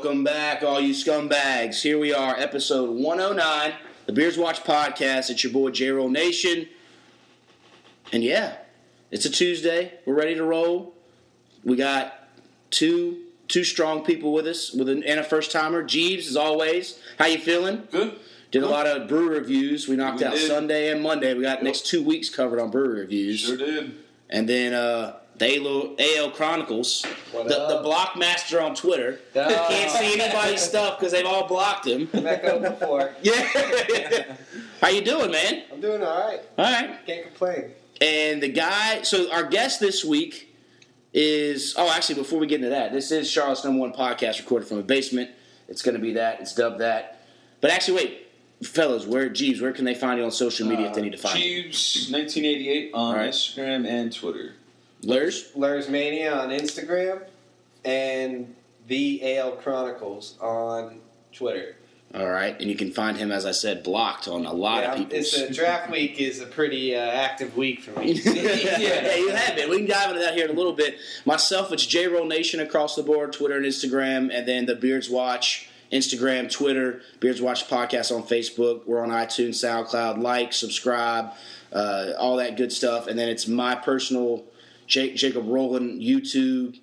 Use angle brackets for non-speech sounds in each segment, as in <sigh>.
Welcome back, all you scumbags. Here we are, episode 109, the Beards Watch podcast. It's your boy J Roll Nation. And yeah, it's a Tuesday. We're ready to roll. We got two two strong people with us, with an, and a first timer. Jeebs, as always. How you feeling? Good. Did a lot of brew reviews. We knocked We out did. Sunday and Monday. We got Yep. next two weeks covered on brew reviews. Sure did. And then uh, the AL, AL Chronicles, What the, up? the Blockmaster on Twitter. Oh. Can't see anybody's stuff because they've all blocked him. Back up before. <laughs> Yeah. How you doing, man? I'm doing all right. All right. Can't complain. And the guy, so our guest this week is. Oh, actually, before we get into that, this is Charlotte's number one podcast recorded from a basement. It's going to be that. It's dubbed that. But actually, wait, fellas, where Jeebs? Where can they find you on social media if they uh, need to find you? Jeebs, 1988 on All right. Instagram and Twitter. Lurs? Lurs Mania on Instagram and the AL Chronicles on Twitter. All right, and you can find him, as I said, blocked on a lot yeah, of people's. It's a <laughs> draft week is a pretty uh, active week for me. <laughs> yeah, you have been. We can dive into that here in a little bit. Myself, it's J Roll Nation across the board, Twitter and Instagram, and then the Beards Watch, Instagram, Twitter, Beards Watch podcast on Facebook. We're on iTunes, SoundCloud. Like, subscribe, uh, all that good stuff. And then it's my personal Jake, Jacob Rowland YouTube.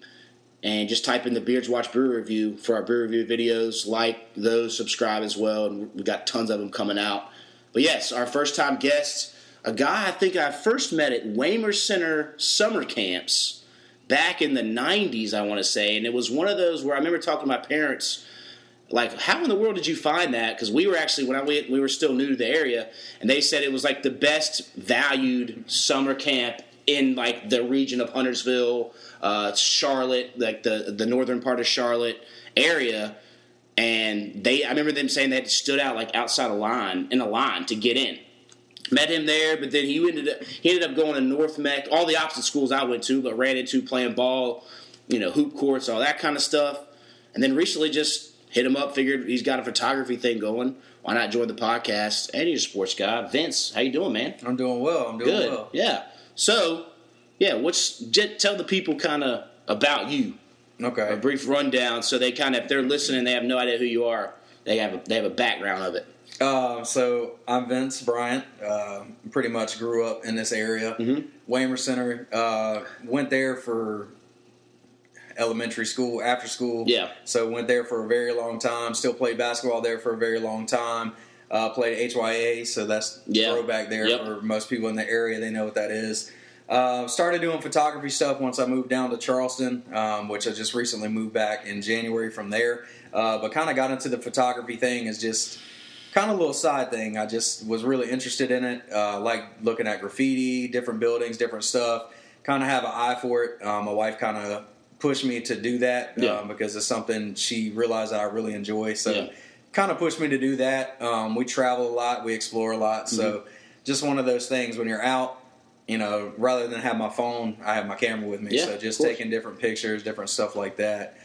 And just type in the Beards Watch Brew Review for our brew review videos. Like those, subscribe as well, and we've got tons of them coming out. But yes, our first time guest, a guy I think I first met at Waymer Center summer camps back in the 90s, I want to say. And it was one of those where I remember talking to my parents, like, how in the world did you find that? Because we were actually, when I went, we were still new to the area, and they said it was like the best valued summer camp in like the region of Huntersville, uh, Charlotte, like the, the northern part of Charlotte area and they I remember them saying they had stood out like outside a line in a line to get in. Met him there, but then he ended up he ended up going to North Meck, all the opposite schools I went to, but ran into playing ball, you know, hoop courts, all that kind of stuff. And then recently just hit him up, figured he's got a photography thing going. Why not join the podcast? And he's a sports guy. Vince, how you doing, man? I'm doing well. I'm doing Good. well. Yeah. So, yeah, what's just tell the people kind of about you Okay. a brief rundown so they kind of if they're listening they have no idea who you are they have a, they have a background of it Uh, so I'm Vince Bryant. Uh, pretty much grew up in this area. Mhm. Waymer Center. Uh, went there for elementary school, after school. Yeah. So went there for a very long time. Still played basketball there for a very long time. Uh, played HYA, so that's Yeah. throwback there Yep. for most people in the area. They know what that is. Uh, started doing photography stuff once I moved down to Charleston, um, which I just recently moved back in January from there. Uh, but kind of got into the photography thing as just kind of a little side thing. I just was really interested in it. Uh, like looking at graffiti, different buildings, different stuff. Kind of have an eye for it. Um, my wife kind of pushed me to do that Yeah. um, because it's something she realized I really enjoy. So Yeah. Kind of pushed me to do that. Um, we travel a lot, we explore a lot. So Mm-hmm. just one of those things when you're out. You know, rather than have my phone, I have my camera with me. Yeah, so just taking different pictures, different stuff like that.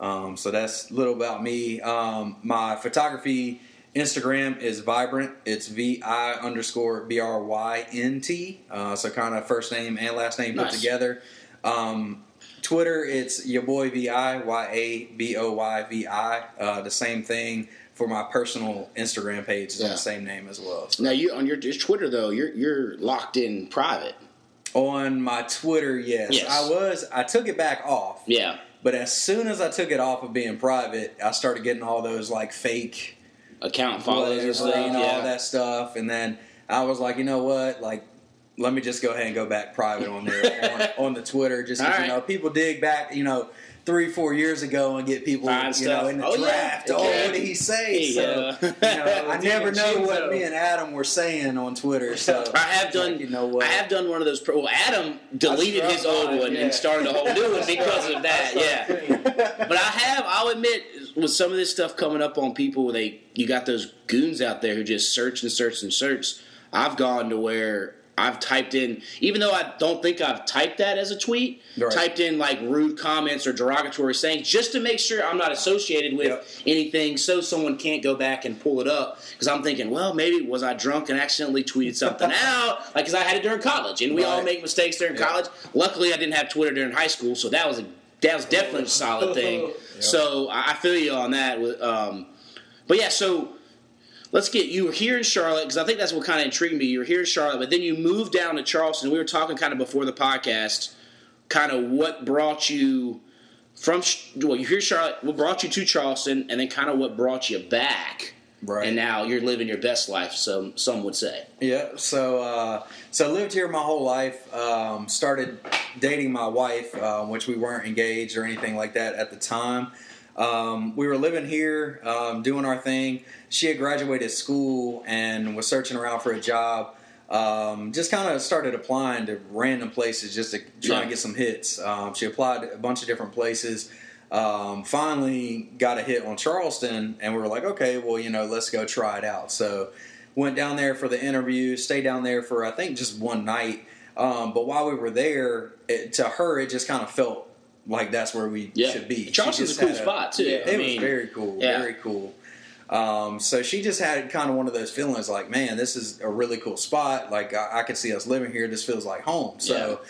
Um, so that's a little about me. Um, my photography Instagram is vibrant. It's V I underscore B R Y N T. Uh, so kind of first name and last name Nice. put together. Um, Twitter, it's your boy V I Y A B O Y V I. Uh, the same thing for my personal Instagram page is Yeah. the same name as well. So now you on your twitter though you're you're locked in private on my Twitter, yes, Yes. I was. I took it back off. yeah But as soon as I took it off of being private, I started getting all those like fake account followers and stuff all yeah that stuff. And then I was like, you know what? Like, let me just go ahead and go back private on there <laughs> on, on the Twitter, just 'cause, All you know people dig back, you know, three four years ago and get people, Find you know, in the Oh, yeah. draft. Oh, Okay. what did he say? Yeah. So, you know, I <laughs> never know Digging what Shinzo. me and Adam were saying on Twitter. So <laughs> I have done. like, you know what? I have done one of those. Pro, well, Adam deleted his old right, one yeah. and started a whole new one because of that. Yeah, but I have. I'll admit, with some of this stuff coming up on people, they you got those goons out there who just search and search and search. I've gone to where I've typed in, even though I don't think I've typed that as a tweet, Right. typed in like rude comments or derogatory sayings just to make sure I'm not associated with Yep. anything so someone can't go back and pull it up. Because I'm thinking, well, maybe was I drunk and accidentally tweeted something <laughs> out? Like, because I had it during college and we all make mistakes during Yeah. college. Luckily, I didn't have Twitter during high school, so that was a that was definitely a solid thing. <laughs> So I I feel you on that. Um, but yeah, so let's get you were here in Charlotte because I think that's what kind of intrigued me. You were here in Charlotte, but then you moved down to Charleston. We were talking kind of before the podcast, kind of what brought you from well, you here in Charlotte. What brought you to Charleston, and then kind of what brought you back. Right. And now you're living your best life. Some some would say. Yeah, so uh, so I lived here my whole life. Um, started dating my wife, um, which we weren't engaged or anything like that at the time. Um, we were living here, um, doing our thing. She had graduated school and was searching around for a job. Um, just kind of started applying to random places just to try Yeah. and get some hits. Um, she applied to a bunch of different places. Um, finally got a hit on Charleston, and we were like, okay, well, you know, let's go try it out. So went down there for the interview, stayed down there for I think just one night. Um, but while we were there, it, to her, it just kind of felt like that's where we Yeah, should be. Charleston's a cool had spot too. yeah, I it mean, was very cool, yeah. very cool. Um, so she just had kind of one of those feelings like, man, this is a really cool spot. Like I, I could see us living here. This feels like home. So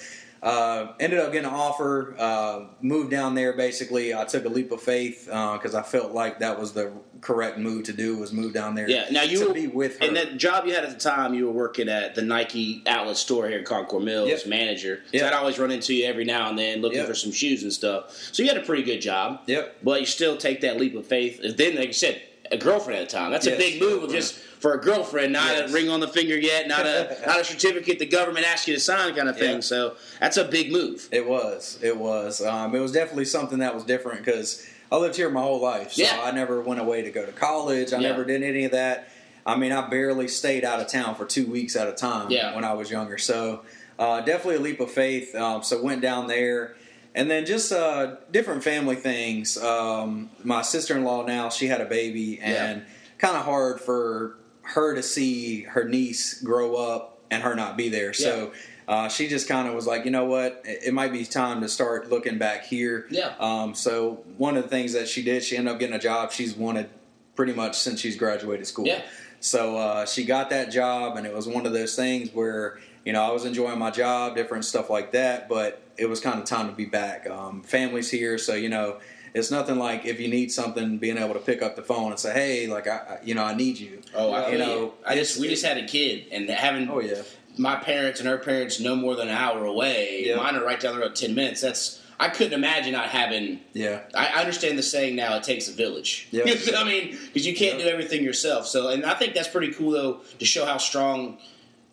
uh, ended up getting an offer. Uh, moved down there. Basically, I took a leap of faith because I felt like that was the correct move to do. Was move down there. Yeah. Now you to were, be with her. And that job you had at the time, you were working at the Nike outlet store here in Concord Mills, Yep. manager. So Yep. I'd always run into you every now and then, looking Yep. for some shoes and stuff. So you had a pretty good job. Yep. But you still take that leap of faith. And then, like you said, a girlfriend at the time. That's a big move, just for a girlfriend, not Yes. a ring on the finger yet, not a <laughs> not a certificate the government asks you to sign, kind of thing. Yeah. So that's a big move. It was. It was. Um, it was definitely something that was different because I lived here my whole life. So Yeah. I never went away to go to college. I Yeah. never did any of that. I mean, I barely stayed out of town for two weeks at a time Yeah. when I was younger. So uh, definitely a leap of faith. Um, so went down there. And then just uh, different family things. Um, my sister in law now, she had a baby, and kind of hard for her to see her niece grow up and her not be there. So uh, she just kind of was like, you know what, it, it might be time to start looking back here. Yeah. Um, so one of the things that she did, she ended up getting a job she's wanted pretty much since she's graduated school. Yeah. So uh, she got that job, and it was one of those things where you know I was enjoying my job, different stuff like that, but it was kind of time to be back. Um, family's here, so you know it's nothing like if you need something, being able to pick up the phone and say, "Hey, like I, I- you know, I need you." Oh, I you know. I just we just had a kid, and having Oh yeah, my parents and her parents no more than an hour away. Yeah. Mine are right down the road, ten minutes. That's I couldn't imagine not having. yeah, I I understand the saying now. It takes a village. <laughs> Yeah. I mean, because you can't do everything yourself. So, and I think that's pretty cool though to show how strong.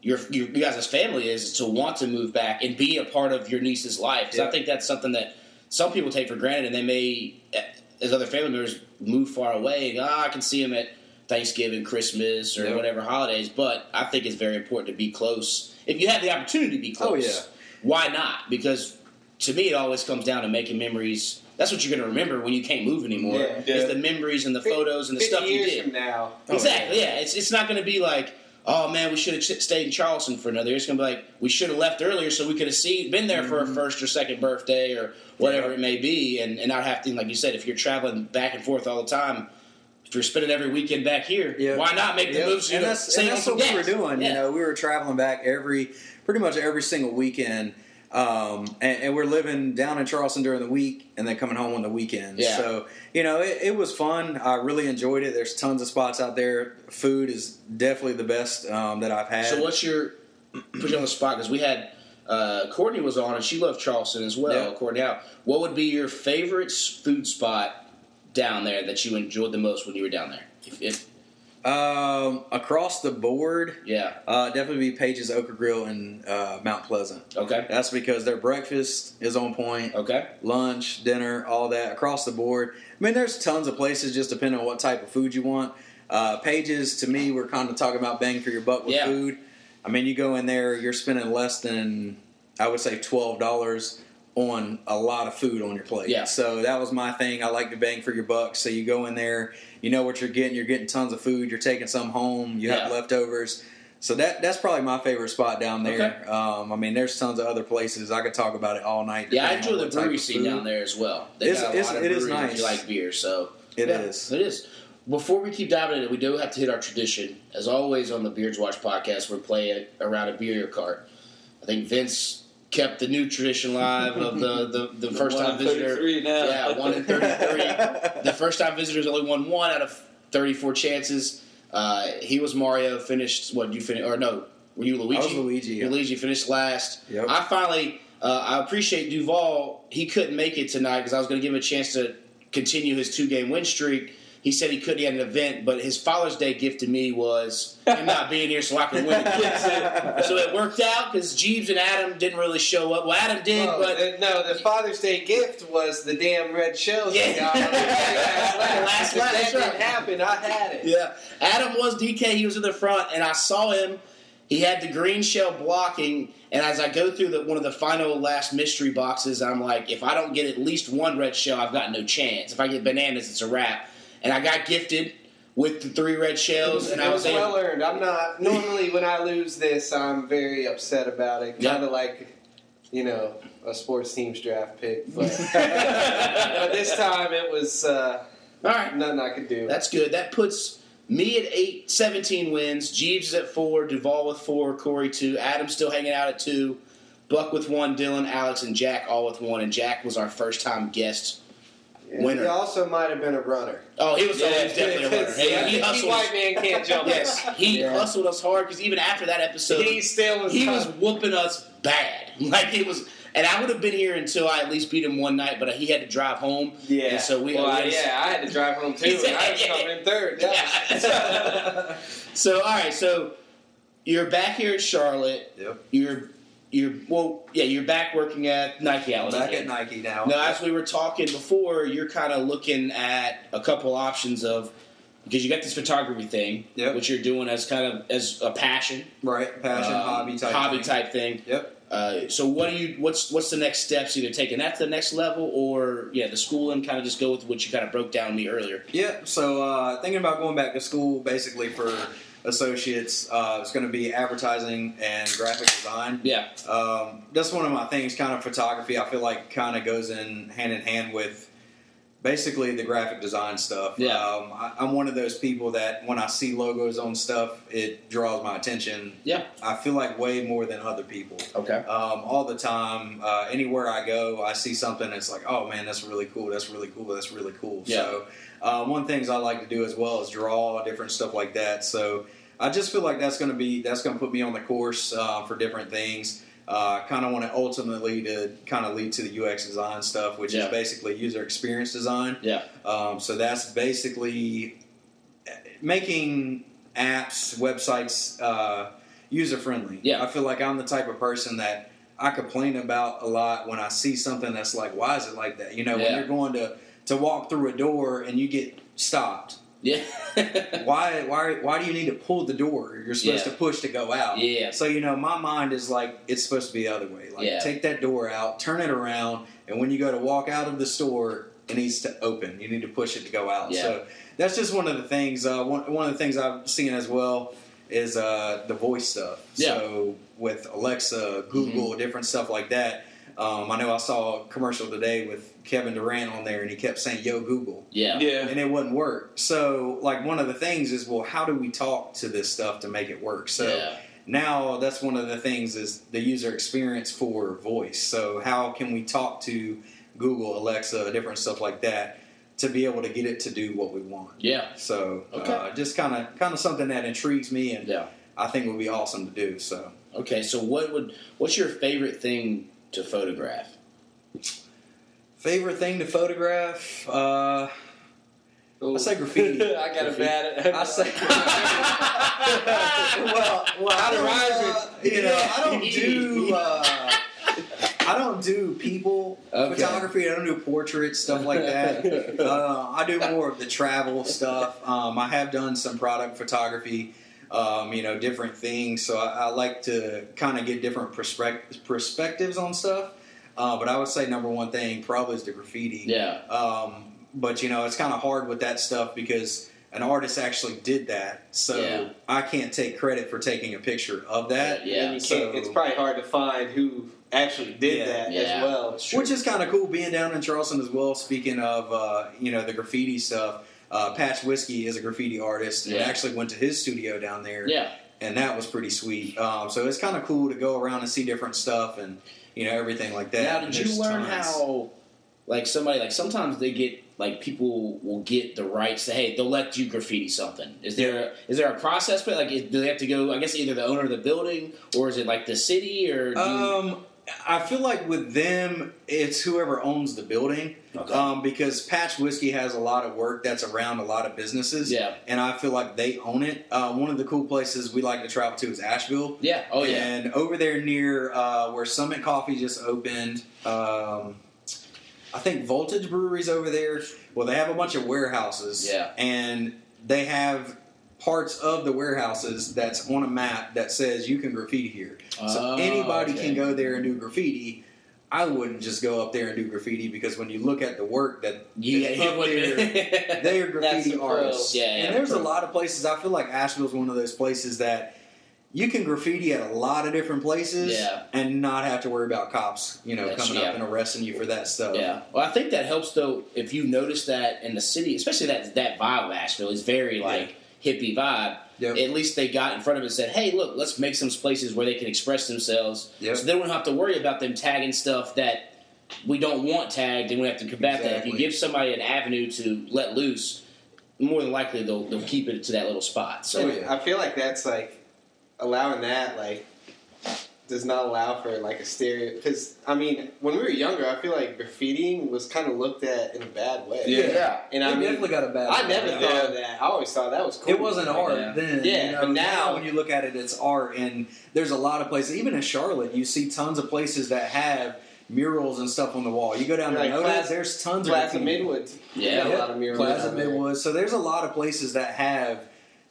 Your, your, you guys' family is, is to want to move back and be a part of your niece's life because I think that's something that some people take for granted and they may, as other family members, move far away. And, ah, I can see them at Thanksgiving, Christmas, or Yeah. whatever holidays. But I think it's very important to be close. If you have the opportunity to be close, Oh, yeah. why not? Because to me, it always comes down to making memories. That's what you're going to remember when you can't move anymore. Yeah. Yeah. the memories and the photos and the 50 stuff you years did. from now. Oh, exactly. Yeah. It's it's not going to be like, oh man, we should have stayed in Charleston for another year. It's going to be like we should have left earlier so we could have seen been there for a mm-hmm. first or second birthday or whatever Yeah. it may be, and and not have to like you said, if you're traveling back and forth all the time. If you're spending every weekend back here, Yeah. why not make the Yep. move? So and that's, and that's what we were doing. You know, we were traveling back every, pretty much every single weekend, um, and, and we're living down in Charleston during the week, and then coming home on the weekends. Yeah. So you know, it, it was fun. I really enjoyed it. There's tons of spots out there. Food is definitely the best um, that I've had. So what's your <clears throat> put you on the spot because we had uh, Courtney was on and she loved Charleston as well. Yeah. Courtney out. What would be your favorite food spot down there that you enjoyed the most when you were down there? If, if um, across the board, yeah, uh, definitely be Page's Okra Grill in uh, Mount Pleasant. okay, That's because their breakfast is on point. okay, lunch, dinner, all that across the board. I mean, there's tons of places just depending on what type of food you want. Uh, Page's to me, we're kind of talking about bang for your buck with Yeah. food. I mean, you go in there, you're spending less than I would say twelve dollars on a lot of food on your plate. Yeah. So that was my thing. I like to bang for your buck. So you go in there, you know what you're getting. You're getting tons of food. You're taking some home. You have leftovers. So that that's probably my favorite spot down there. Okay. Um, I mean, there's tons of other places. I could talk about it all night. yeah. I enjoy the brewery scene down there as well. They It's- got a it's- lot of it is breweries if nice. you like beer, so It yeah, is. It is. Before we keep diving into it, we do have to hit our tradition. As always on the Beards Watch podcast, we play a, around a beer cart. I think Vince kept the new tradition live of the the, the <laughs> first time visitor. 33 now. Yeah, one in thirty-three. <laughs> the first time visitors only won one out of thirty-four chances. Uh, he was Mario. Finished what you finished or no? Were you Luigi? I was Luigi, yeah. Luigi finished last. Yep. I finally. Uh, I appreciate Duval. He couldn't make it tonight because I was going to give him a chance to continue his two-game win streak. He said he couldn't. He had an event, but his Father's Day gift to me was him not <laughs> being here so I could win. So it worked out because Jeebs and Adam didn't really show up. Well, Adam did, Oh, but no, the Father's Day gift was the damn red shells. Yeah. <laughs> last lap. Last that didn't right. happen. I had it. Yeah, Adam was DK. He was in the front, and I saw him. He had the green shell blocking, and as I go through the, one of the final last mystery boxes, I'm like, if I don't get at least one red shell, I've got no chance. If I get bananas, it's a wrap. And I got gifted with the three red shells, and it I was was able. well earned. I'm not <laughs> normally when I lose this, I'm very upset about it. Kind of like, you know, a sports team's draft pick. <laughs> But, but this time it was uh, All right, nothing I could do. that's good. That puts me at eight, 17 wins. Jeebs is at four, Duval with four, Corey two, Adam still hanging out at two, Buck with one, Dylan, Alex, and Jack all with one. And Jack was our first time guest. Yeah, winner. He also might have been a runner. Oh, he was, oh, he was definitely a runner. <laughs> Hey, yeah, he the hustled. white man can't <laughs> jump. Yes, he Yeah. hustled us hard because even after that episode, He still was. he was whooping us bad. <laughs> Like it was, and I would have been here until I at least beat him one night, but he had to drive home. Yeah. and so we. Well, we I- had to- yeah, I had to drive home too. and I was coming in third. Yeah. Yeah. so all right, so you're back here in Charlotte. Yep. You're you're well, yeah, you're back working at Nike Outlet. Back again. at Nike now. Now, as we were talking before, you're kind of looking at a couple options of because you got this photography thing, Yep. which you're doing as kind of as a passion, right, passion, um, hobby type, hobby thing. type thing. Yep. Uh, so, what do you? What's what's the next steps? Either taking that to the next level, or yeah, the schooling. Kind of just go with what you kind of broke down to me earlier. Yeah, so uh, thinking about going back to school basically for associates. Uh, it's going to be advertising and graphic design. Yeah, Um, that's one of my things. Kind of photography. I feel like kind of goes in hand in hand with basically the graphic design stuff. Yeah. Um, I, I'm one of those people that when I see logos on stuff, it draws my attention. Yeah. I feel like way more than other people. okay, Um, all the time, uh, anywhere I go, I see something that's like, oh man, that's really cool. That's really cool. That's really cool. Yeah. So, uh, one things I like to do as well is draw different stuff like that. So, I just feel like that's going to be that's going to put me on the course uh, for different things. Uh, kind of want to ultimately to kind of lead to the UX design stuff, which Yeah. is basically user experience design. yeah, Um, so that's basically making apps, websites uh, user friendly. Yeah. I feel like I'm the type of person that I complain about a lot when I see something that's like, why is it like that? You know, when Yeah. you're going to to walk through a door and you get stopped. yeah, <laughs> Why why why do you need to pull the door? You're supposed Yeah. to push to go out. Yeah. So you know, my mind is like it's supposed to be the other way. Like Yeah. take that door out, turn it around, and when you go to walk out of the store, it needs to open. You need to push it to go out. Yeah. So that's just one of the things. Uh, one one of the things I've seen as well is uh, the voice stuff. Yeah. Mm-hmm. So with Alexa, Google, different stuff like that. Um, I know I saw a commercial today with Kevin Durant on there, and he kept saying "Yo Google." yeah, Yeah. and it wouldn't work. So, like, one of the things is, well, how do we talk to this stuff to make it work? So yeah, now that's one of the things is the user experience for voice. So how can we talk to Google, Alexa, different stuff like that to be able to get it to do what we want? yeah, So Okay. uh, just kind of kind of something that intrigues me and yeah. I think would be awesome to do. So Okay, so what would what's your favorite thing to photograph? favorite thing to photograph. Uh, I say graffiti. <laughs> I got a bad. I <laughs> say. <laughs> well, well, How I don't, rise uh, you know, I don't do. Uh, I don't do people Okay. photography. I don't do portraits stuff like that. uh, I do more of the travel stuff. Um, I have done some product photography. Um, you know, different things. So I, I like to kind of get different perspect- perspectives on stuff. Uh, but I would say number one thing probably is the graffiti. Yeah, Um, but you know, it's kind of hard with that stuff because an artist actually did that, so Yeah. I can't take credit for taking a picture of that. Yeah, And you so- it's probably hard to find who actually did Yeah. that Yeah. as well. Which is kind of cool being down in Charleston as well. Speaking of, uh, you know, the graffiti stuff, uh, Patch Whiskey is a graffiti artist and Yeah. actually went to his studio down there. yeah, and that was pretty sweet. Um, so it's kind of cool to go around and see different stuff and you know everything like that. Now, And did you learn tons. how, like somebody, like sometimes they get, like people will get the rights to, hey, they'll let you graffiti something. Is there, a, is there a process? But like, is- do they have to go? I guess either the owner of the building or is it like the city or? Um, I feel like with them, it's whoever owns the building. Okay. Um, because Patch Whiskey has a lot of work that's around a lot of businesses. Yeah. And I feel like they own it. Uh, one of the cool places we like to travel to is Asheville. yeah. Oh yeah. And over there near uh, where Summit Coffee just opened, um, I think Voltage Brewery's over there. Well, they have a bunch of warehouses. Yeah. And they have parts of the warehouses that's on a map that says you can graffiti here. So Oh, anybody okay. can go there and do graffiti. I wouldn't just go up there and do graffiti because when you look at the work that Yeah, up there, <laughs> they are graffiti artists. Yeah, yeah, and there's a lot of places. I feel like Asheville's one of those places that you can graffiti at a lot of different places Yeah. and not have to worry about cops, you know, That's- coming yeah. up and arresting you for that stuff. Yeah, well, I think that helps though. If you notice that in the city, especially that that vibe of Asheville is very like hippie vibe. Yep. At least they got in front of it and said, "Hey, look, let's make some places where they can express themselves." Yep. So they don't have to worry about them tagging stuff that we don't want tagged, and we have to combat that. If you give somebody an avenue to let loose, more than likely they'll they'll keep it to that little spot. So Oh, yeah. I feel like that's like allowing that like does not allow for like a stereo because I mean when we were younger I feel like graffitiing was kind of looked at in a bad way. Yeah. and It I mean definitely got a bad. I never Yeah. thought of that. I always thought that was cool. It wasn't art Yeah. then. Yeah, you know, but now- when you look at it, it's art, and there's a lot of places. Even in Charlotte, you see tons of places that have murals and stuff on the wall. You go down to Like Noda, Plaza- there's tons Plaza of Midwood. Yeah. got a lot of murals. Plaza. Midwood. So there's a lot of places that have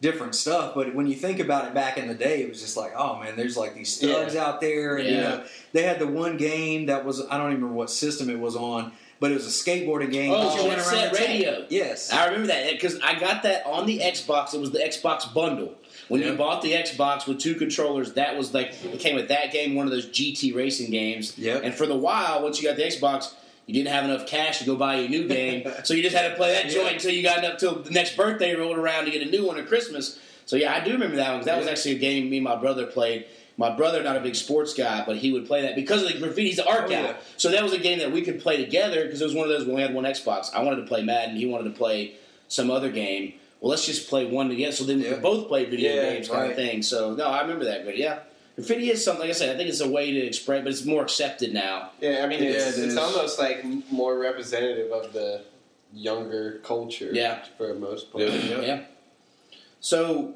different stuff. But when you think about it, back in the day, it was just like, oh man, there's like these studs out there, and you Yeah. know, they had the one game that was I don't even remember what system it was on, but it was a skateboarding game. Oh, you went around Set the town. Radio. Yes. I remember that because I got that on the Xbox. It was the Xbox bundle. When you bought the Xbox with two controllers, that was like it came with that game, one of those GT racing games. Yep. And for the while, once you got the Xbox, you didn't have enough cash to go buy a new game, so you just had to play that Yeah. <laughs> joint until you got enough till the next birthday rolled around to get a new one at Christmas. So yeah, I do remember that one. 'cause that was actually a game me and my brother played. My brother, not a big sports guy, but he would play that because of the graffiti. He's an art Oh, guy. yeah. So that was a game that we could play together because it was one of those when we had one Xbox. I wanted to play Madden. He wanted to play some other game. Well, let's just play one together. So then we could both play video Yeah, games, kind right. of thing. So no, I remember that. But yeah, graffiti is something. Like I said, I think it's a way to express, but it's more accepted now. Yeah, I mean Yeah, it's, it it's almost like more representative of the younger culture. Yeah. for the most part. Yeah. Yeah. So,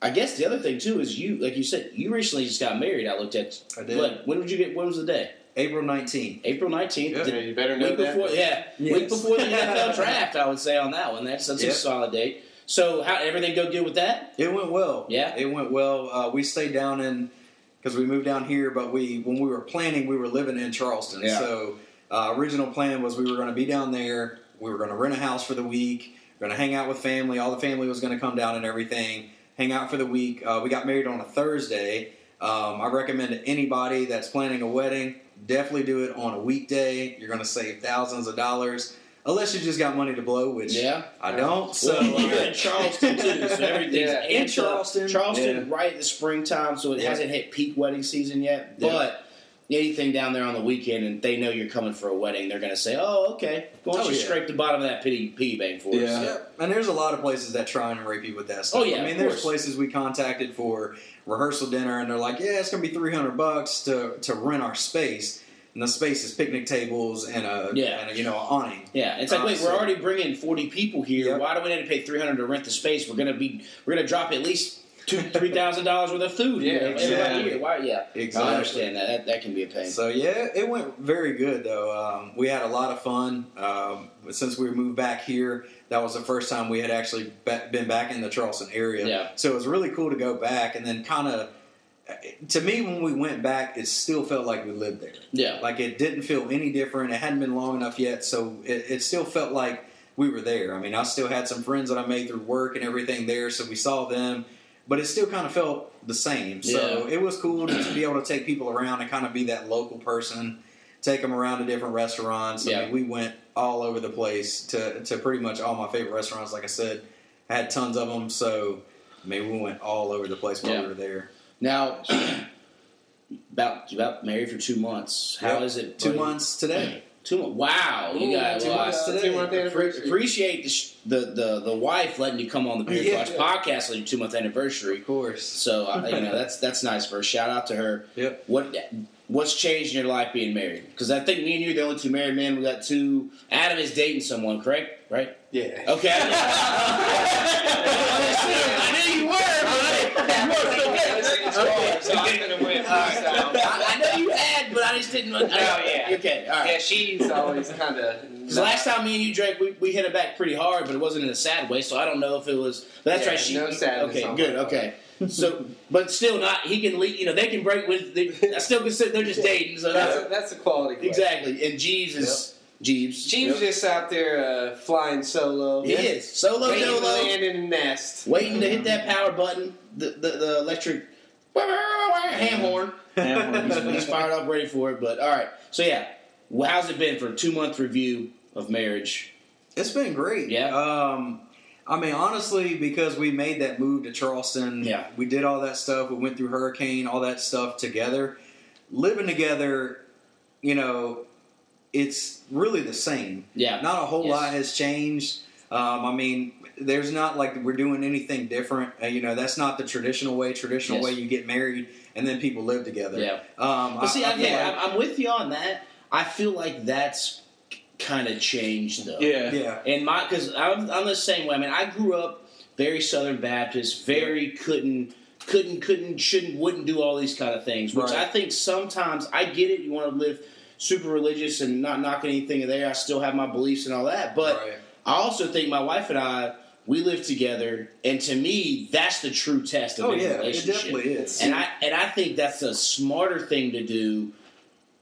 I guess the other thing too is you, like you said, you recently just got married. I looked at. I did. What, when did you get? When was the day? April 19th. April nineteenth. Yeah. Yeah, you better know Week that. before, yeah, Yes. week before the <laughs> NFL draft, I would say on that one. That's that's a solid date. So, how everything go good with that? It went well. Yeah. it went well. Uh, we stayed down in because we moved down here, but we when we were planning, we were living in Charleston. Yeah. So uh, original plan was we were going to be down there. We were going to rent a house for the week. We're going to hang out with family. All the family was going to come down and everything. Hang out for the week. Uh, we got married on a Thursday. Um, I recommend to anybody that's planning a wedding, definitely do it on a weekday. You're going to save thousands of dollars. Unless you just got money to blow, which Yeah. I don't. So So you're in Charleston too, so <laughs> everything's Yeah, in in Charleston. Charleston, Yeah. right at the springtime, so it Yeah. hasn't hit peak wedding season yet. Yeah. But anything down there on the weekend, and they know you're coming for a wedding, they're going to say, "Oh, okay, why don't Oh, you yeah. scrape the bottom of that piggy, piggy bank for us?" Yeah. and there's a lot of places that try and rape you with that stuff. Oh, yeah, I mean, of there's course. places we contacted for rehearsal dinner, and they're like, "Yeah, it's gonna be 300 bucks to to rent our space." And the space is picnic tables and a Yeah. and a, you know an awning. Yeah, it's like, wait, we're already bringing forty people here. Yep. Why do we need to pay three hundred to rent the space? We're gonna be, we're gonna drop at least two, three thousand dollars worth of food. Yeah, here everybody exactly. here. Why? Yeah, Exactly. I understand that. That that can be a pain. So yeah, it went very good though. Um, we had a lot of fun. Um, since we moved back here, that was the first time we had actually been back in the Charleston area. Yeah. So it was really cool to go back and then kind of. To me, when we went back, it still felt like we lived there. yeah, Like it didn't feel any different. It hadn't been long enough yet, so it, it still felt like we were there. I mean, I still had some friends that I made through work and everything there, so we saw them, but it still kind of felt the same. So it was cool to be able to take people around and kind of be that local person, take them around to different restaurants. I Yeah. mean, we went all over the place to to pretty much all my favorite restaurants. Like I said, I had tons of them. So I mean, we went all over the place while Yeah. we were there. Now, about you about married for two months. How Yep. is it? Two months today. Two months. Wow, you Ooh, guys. two months today. Two month anniversary. appreciate the, sh- the the the wife letting you come on the <laughs> Yeah. Watch podcast on your two month anniversary. Of course. So uh, you know that's that's nice for a shout out to her. Yep. What what's changed in your life being married? Because I think me and you are the only two married men. We got two. Adam is dating someone, correct? Right? Yeah. Okay. I knew you were. But I didn't- Okay. So I'm gonna win. All right. <laughs> I, I know you had, but I just didn't. I, yeah. Okay. All right. Yeah, she's always kind of. Because last time me and you drank, we, we hit it back pretty hard, but it wasn't in a sad way. So I don't know if it was. But that's Yeah, right. She, no sadness Okay, good. part. Okay. So, but still not. He can lead. You know, they can break with. They, I still consider they're just dating. So That's that's a, that's a quality. exactly. And Jeebs is Jeebs. Jeebs just out there uh, flying solo. He is solo Waiting to dolo, land in a nest. waiting to hit that power button, the the, the electric ham horn. he's, he's fired up, ready for it. But all right. So yeah, well, how's it been for a two month review of marriage? It's been great. Yeah. Um, I mean, honestly, because we made that move to Charleston, Yeah. we did all that stuff. We went through hurricane, all that stuff together. Living together, you know, it's really the same. Yeah. Not a whole Yes. lot has changed. Um, I mean, there's not like we're doing anything different. Uh, you know, that's not the traditional way. Traditional Yes. way you get married and then people live together. Yeah. Um, But see, I, feel yeah, like- I'm, I'm with you on that. I feel like that's kind of changed though. Yeah. yeah. And my because I'm, I'm the same way. I mean, I grew up very Southern Baptist, very couldn't couldn't couldn't shouldn't wouldn't do all these kind of things. Which Right. I think sometimes I get it. You want to live super religious and not knocking anything in there. I still have my beliefs and all that, but Right. I also think my wife and I we live together, and to me, that's the true test of Oh any yeah, it relationship. definitely is. And I and I think that's a smarter thing to do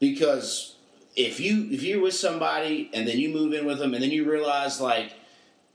because if you if you're with somebody and then you move in with them and then you realize like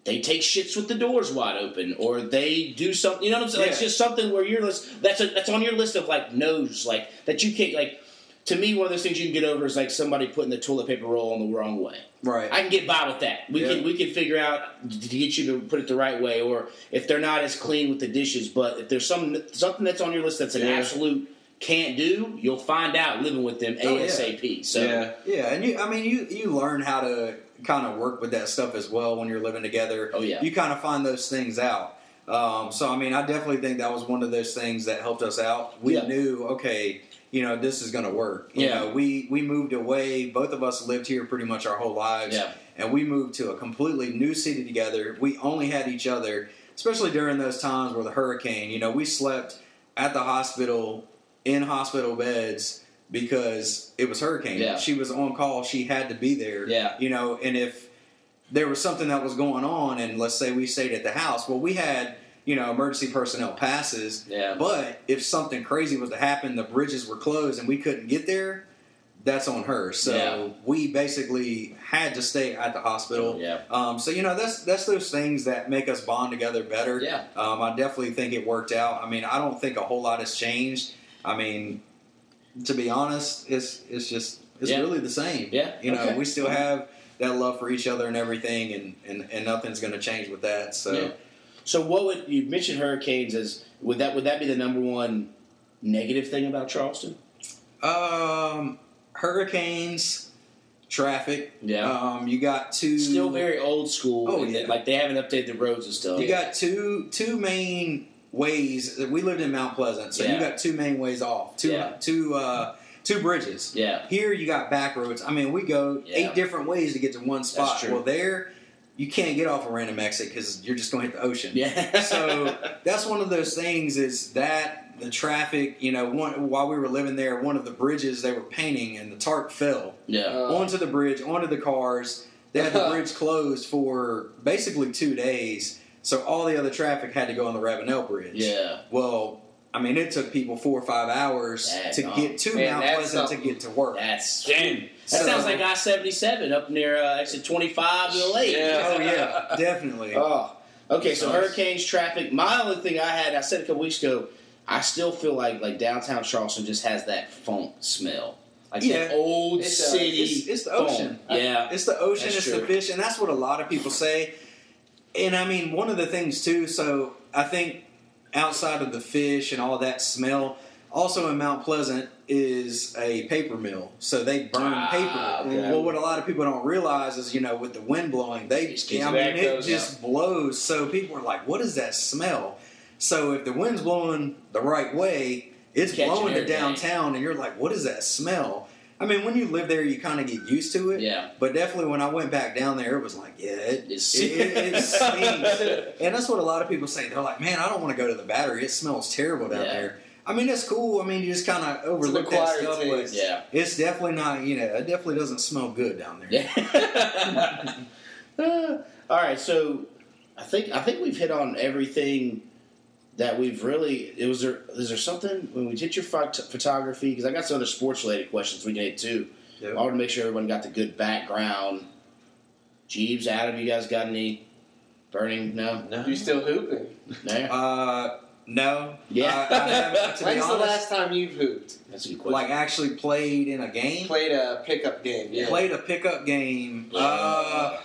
they take shits with the doors wide open or they do something you know what I'm saying? Like, it's just something where you're list that's a, that's on your list of like no's like that you can't like to me one of those things you can get over is like somebody putting the toilet paper roll on the wrong way. right. I can get by with that. We Yeah. can we can figure out to get you to put it the right way, or if they're not as clean with the dishes. But if there's some something that's on your list that's an Yeah. absolute can't do, you'll find out living with them Oh, yeah. ASAP. So yeah. Yeah, and you, I mean, you you learn how to kind of work with that stuff as well when you're living together. Oh, yeah. you kind of find those things out. Um, so I mean, I definitely think that was one of those things that helped us out. We Yeah. knew, okay, you know, this is going to work. You Yeah. know, we we moved away. Both of us lived here pretty much our whole lives. Yeah. and we moved to a completely new city together. We only had each other, especially during those times where the hurricane. You know, we slept at the hospital in hospital beds because it was hurricane. Yeah. She was on call. She had to be there. Yeah. You know, and if there was something that was going on, and let's say we stayed at the house, well, we had you know emergency personnel passes. Yeah. But if something crazy was to happen, the bridges were closed, and we couldn't get there. That's on her. So Yeah. we basically had to stay at the hospital. Yeah. Um, so you know that's that's those things that make us bond together better. Yeah. Um, I definitely think it worked out. I mean, I don't think a whole lot has changed. I mean, to be honest, it's it's just it's Yeah. really the same. Yeah, You know, okay. we still have that love for each other and everything, and and, and nothing's going to change with that. So. Yeah. So what would you mentioned hurricanes as would that would that be the number one negative thing about Charleston? Um, hurricanes, traffic. Yeah. Um, you got two. Still very old school. Oh, yeah. they- like they haven't updated the roads and stuff. You got two two main ways. We lived in Mount Pleasant, so Yeah. you got two main ways off. Two Yeah. two uh, two bridges. yeah. Here you got back roads. I mean, we go eight different ways to get to one spot. Well, there you can't get off a random exit because you're just going to hit the ocean. Yeah. <laughs> so that's one of those things. Is that the traffic? You know, one while we were living there, one of the bridges they were painting and the tarp fell yeah. Uh, onto the bridge, onto the cars. They had the <laughs> bridge closed for basically two days, so all the other traffic had to go on the Ravenel Bridge. Yeah. Well, I mean, it took people four or five hours Dang, to oh. get to Man, Mount Pleasant to get to work. That's Damn. That So- sounds like I seventy seven up near uh, exit twenty five to the lake. Yeah. Oh yeah, <laughs> definitely. Oh, okay. So Nice. hurricanes, traffic. My only thing I had, I said a couple weeks ago, I still feel like like downtown Charleston just has that funk smell, like Yeah. that old It's, uh, city. it's, it's the funk. ocean. Yeah, It's the ocean, That's it's true. the fish, and that's what a lot of people say. And I mean, one of the things too. So I think outside of the fish and all that smell, also in Mount Pleasant is a paper mill, so they burn Ah, paper. okay. Well, what a lot of people don't realize is, you know, with the wind blowing, they, I it mean, it just blows. So people are like, "What is that smell?" So if the wind's blowing the right way, it's Catching blowing to downtown, and you're like, "What is that smell?" I mean, when you live there, you kind of get used to it. Yeah. But definitely, when I went back down there, it was like, yeah, it, it, it, it stinks. <laughs> and that's what a lot of people say. They're like, man, I don't want to go to the battery. It smells terrible down Yeah. there. I mean, it's cool. I mean, you just kind of overlook that stuff, taste. Yeah. it's definitely not. You know, it definitely doesn't smell good down there. Yeah. <laughs> <laughs> Uh, all right, so I think I think we've hit on everything that we've really. It was there. Is there something when we did your phot- photography? Because I got some other sports related questions we can hit too. Yep. I want to make sure everyone got the good background. Jeebs, Adam, you guys got any burning? No, No. You still hooping? no. Uh, no. Yeah. I, I haven't, to <laughs> When's the last time you've hooped? That's a good question. like actually played in a game. Played a pickup game? Yeah. Played a pickup game. Uh,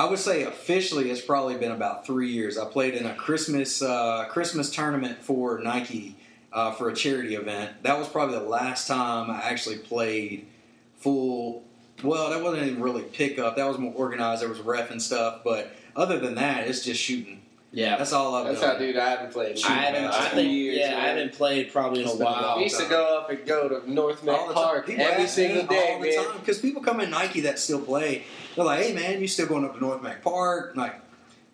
I would say officially it's probably been about three years. I played in a Christmas uh, Christmas tournament for Nike uh, for a charity event. That was probably the last time I actually played full. Well, that wasn't even really pickup. That was more organized. There was ref and stuff, but other than that, it's just shooting. Yeah. That's all I've That's done. how, dude. I haven't played. I haven't. I think. years, yeah, I haven't played probably in a It's a while. We used to go up and go to North Meck All time. Park every single day, all the man. time because people come in Nike that still play. They're like, "Hey, man, you still going up to North Meck Park?" I'm like,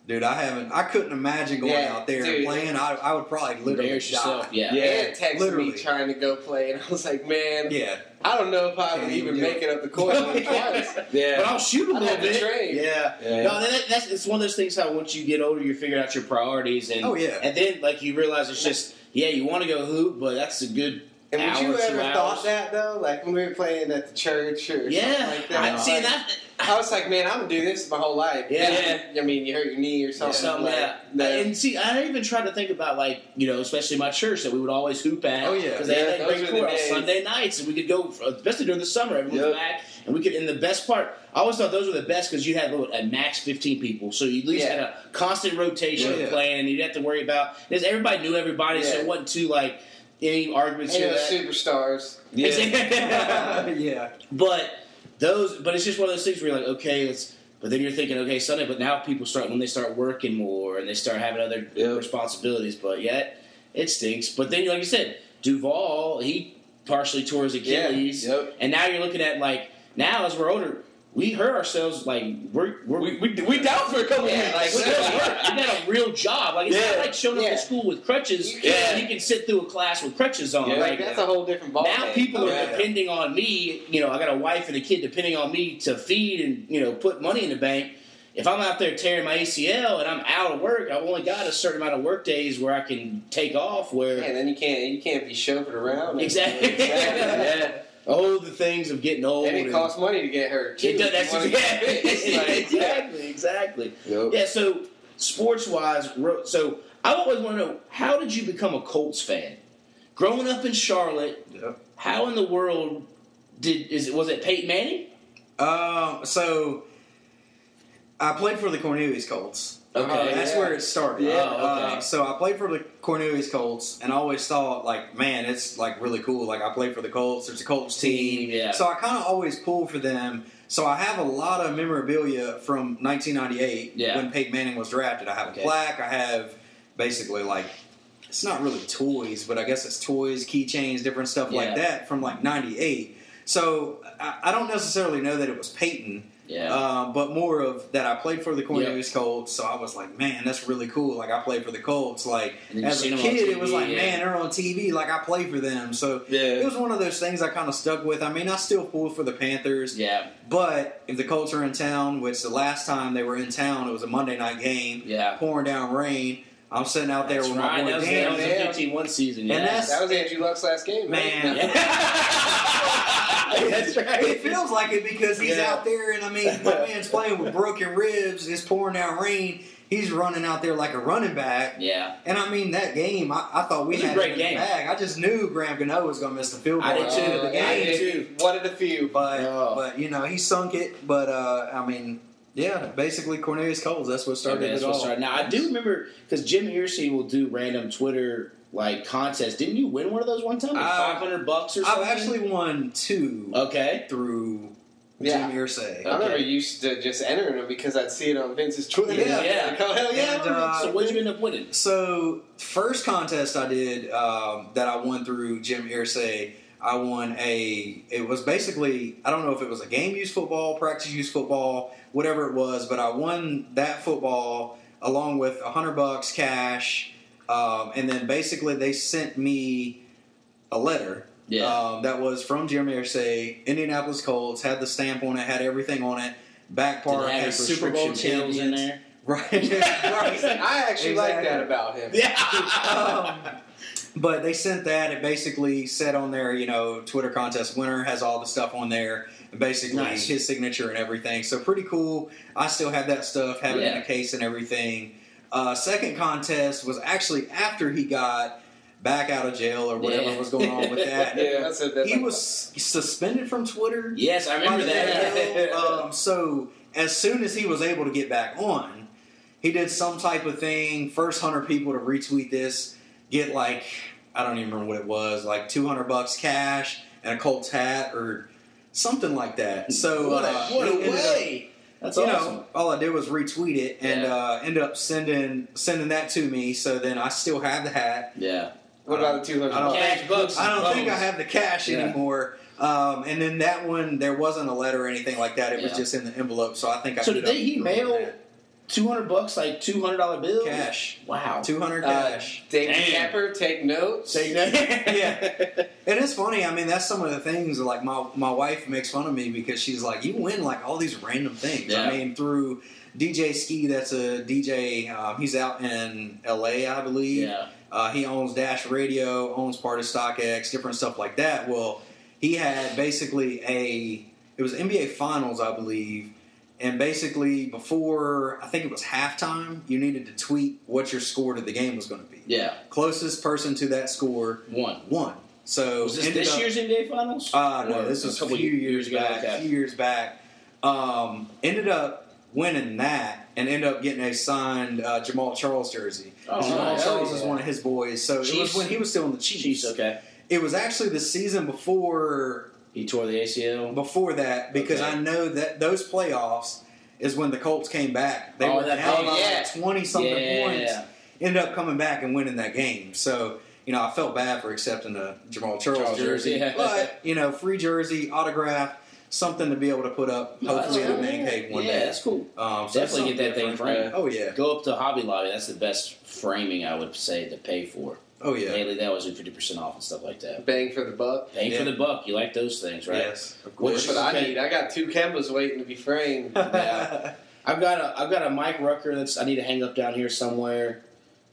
dude, I haven't. I couldn't imagine going Yeah, out there and playing. I, I would probably literally Embarrass die. yourself. Yeah. Yeah. Ed texted literally. me trying to go play, and I was like, man, Yeah, I don't know if I Can't would even even make it. it up the court <laughs> twice. Yeah. But I'll shoot a I'd little have to bit. train. Yeah. Yeah. No, that, that's it's one of those things how once you get older, you figure out your priorities, and Oh, yeah. and then like you realize it's just yeah, you want to go hoop, but that's a good And would hour, you two ever hours. thought that though? Like when we were playing at the church or Yeah, something like that. I, see Like, that. I was like, man, I'm gonna do this my whole life. Yeah. Then, I mean, you hurt your knee or something. Something, like, yeah. no. And see, I even tried to think about like you know, especially my church that we would always hoop at. Oh, yeah. because they Yeah, had that great were court on. Sunday nights, and we could go, especially during the summer. Everyone's Yep. back, and we could. And the best part, I always thought those were the best because you had a at max fifteen people, so you at least Yeah. had a constant rotation Yeah. of playing, and you didn't have to worry about because everybody knew everybody, so Yeah. it wasn't too like any arguments and here. those superstars. <laughs> Yeah. yeah. but those, but it's just one of those things where you're like, okay, let's. But then you're thinking, okay, Sunday. But now people start when they start working more and they start having other Yep. responsibilities. But yet it stinks. But then, like you said, Duval, he partially tore his Achilles, Yep. and now you're looking at like now as we're older, we hurt ourselves. Like we're we're We, we, we down for a couple yeah, years. like we got, we got a real job. Like it's Yeah. not like showing up Yeah. to school with crutches. You Yeah, can't- you can sit through a class with crutches on. Yeah. Like Like that's a whole different ball. now people are oh, Yeah. depending on me. You know, I got a wife and a kid depending on me to feed and you know put money in the bank. If I'm out there tearing my ACL and I'm out of work, I've only got a certain amount of work days where I can take off. Where Yeah, then you can't you can't be chauffeured around. exactly, <laughs> exactly. Oh, the things of getting old. And it costs money to get hurt. Too. It does, that's exactly, <laughs> <laughs> like, exactly, exactly. Yep. Yeah. So sports wise, so I always want to know how did you become a Colts fan? Growing up in Charlotte, Yep. how in the world did is it was it Peyton Manning? Um. So I played for the Cornelius Colts. Okay. Oh, That's yeah. where it started. Yeah, Uh, okay. so I played for the Cornelius Colts, and I always thought, like, man, it's like really cool. Like I played for the Colts. There's a Colts team. Yeah. So I kind of always pull for them. So I have a lot of memorabilia from 1998 Yeah. when Peyton Manning was drafted. I have Okay. a plaque. I have basically like it's not really toys, but I guess it's toys, keychains, different stuff Yeah. like that from like '98. So I, I don't necessarily know that it was Peyton, Yeah. uh, but more of that I played for the Cornelius Colts. So I was like, man, that's really cool. Like I played for the Colts. Like And then you as a seen 'em on kid, it was like, yeah. man, they're on TV. Like I play for them. So Yeah. it was one of those things I kind of stuck with. I mean, I still pull for the Panthers, yeah. but if the Colts are in town, which the last time they were in town, it was a Monday night game, Yeah. pouring down rain. I'm sitting out there That's with right. my boy That was, Dan. that was man. a 15-1 season. Yeah. And that's- That was Andrew Luck's last game, right? Man. <laughs> <laughs> <laughs> That's right. It feels like it because he's Yeah. out there, and I mean, my <laughs> man's playing with broken ribs. It's pouring down rain. He's running out there like a running back. yeah. And I mean, that game, I, I thought we It was a had great it in the game. bag. I just knew Graham Gano was going to miss the field goal I did too. the the Uh, I game. did too. One of the few. But, Oh. but you know, he sunk it. But uh, I mean, Yeah, basically Cornelius Colts. That's what started Okay, that's it what all. started. Now I do remember because Jim Irsay will do random Twitter like contests. Didn't you win one of those one time? Like Uh, Five hundred bucks or something. I've actually won two okay. through Yeah. Jim Irsay. I remember Okay. used to just entering them because I'd see it on Vince's Twitter. Yeah. Yeah. <laughs> Like, oh, hell yeah. And, uh, So what did you end up winning? So first contest I did um, that I won through Jim Irsay, I won a. It was basically I don't know if it was a game use football, practice use football, whatever it was, but I won that football along with a hundred bucks cash, um, and then basically they sent me a letter. Yeah. Um, that was from Jim Irsay, Indianapolis Colts, had the stamp on it, had everything on it. Back Did part it have had Super Bowl prescription pills in there? <laughs> Right, right. I actually like that about him. Yeah. Um, but they sent that. It basically said on there, you know, Twitter contest winner has all the stuff on there. and Basically, Nice. his signature and everything. So pretty cool. I still have that stuff, have it in a case and everything. Uh, second contest was actually after he got back out of jail or whatever Yeah. was going on with that. <laughs> Yeah, that's a, that's He was suspended from Twitter. yes, I remember that. <laughs> Um, so as soon as he was able to get back on, he did some type of thing. First hundred people to retweet this get like I don't even remember what it was, like two hundred bucks cash and a Colts hat or something like that. So what a, uh, what a up- way! That's you awesome. know, all I did was retweet it and Yeah. uh, end up sending sending that to me. So then I still have the hat. yeah. what about the 200 I don't- Cash bucks. I don't think I have the cash Yeah. anymore. Um, and then that one, there wasn't a letter or anything like that. It was just in the envelope. So I think I. So ended did they- up he throwing mail that. Two hundred bucks, like two hundred dollar bills. cash? Wow. Two hundred Uh, cash. David Damn. Capper, take notes. Say <laughs> that. Yeah. It is funny. I mean, that's some of the things. Like my my wife makes fun of me because she's like, "You win like all these random things." Yeah. I mean, through DJ Skee, that's a DJ. Um, he's out in L.A., I believe. Yeah. Uh, he owns Dash Radio, owns part of StockX, different stuff like that. Well, he had basically a it was NBA Finals, I believe, and basically before I think it was halftime, you needed to tweet what your score to the game was going to be. Yeah. Closest person to that score won. won. So Was this this up- year's NBA Finals? uh, no, Or this was a few years, ago. back. A few years back. Um, ended up winning that and ended up getting a signed uh, Jamaal Charles jersey. Oh, Jamaal nice. Charles is yeah. one of his boys. So it was when he was still in the Chiefs. Chiefs. Okay. It was actually the season before He tore the ACL. before that because Okay. I know that those playoffs is when the Colts came back. They Oh, were that- down by yeah. twenty something Yeah. points. Ended up coming back and winning that game. So you know, I felt bad for accepting a Jamaal Charles, Charles jersey, yeah. but you know, free jersey, autograph, something to be able to put up. No, hopefully, in that's a man cave one yeah, day. that's cool. Um, so Definitely get that thing framed. Oh yeah, Go up to Hobby Lobby. That's the best framing I would say to pay for. Oh yeah, Daily, they always do fifty percent off and stuff like that. Bang for the buck. Paying for the buck. You like those things, right? yes, of course. That's what I need. I got two Kembas waiting to be framed. <laughs> Yeah. I've got a I've got a Mike Rucker that's I need to hang up down here somewhere.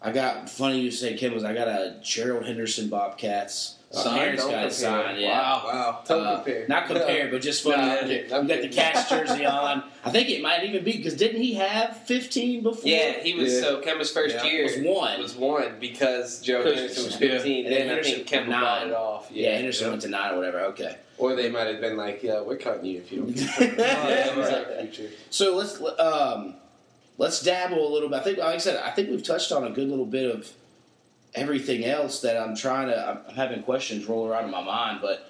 I got funny you say Kembas I got a Gerald Henderson Bobcats. My Signed? parents Don't got it signed, yeah. Wow. wow. Don't Uh, compare. Not compared, but just funny. No, I'm that kidding, I'm got the kidding. Cats jersey <laughs> on. I think it might even be because didn't he have 15 before? Yeah, he was Yeah. so Kemba's first Yeah. year was one. was one because Joe Because- Henderson was yeah. fifteen. And then And then I think Henderson Kemba nine. bought it off. Yeah, Henderson Yeah. went to nine or whatever. Okay. Or they might have been like, "Yeah, we're cutting you if you don't." <laughs> <laughs> Yeah, That was right. So let's um, let's dabble a little bit. I think, like I said, I think we've touched on a good little bit of everything else that I'm trying to. I'm I'm having questions roll around in my mind. But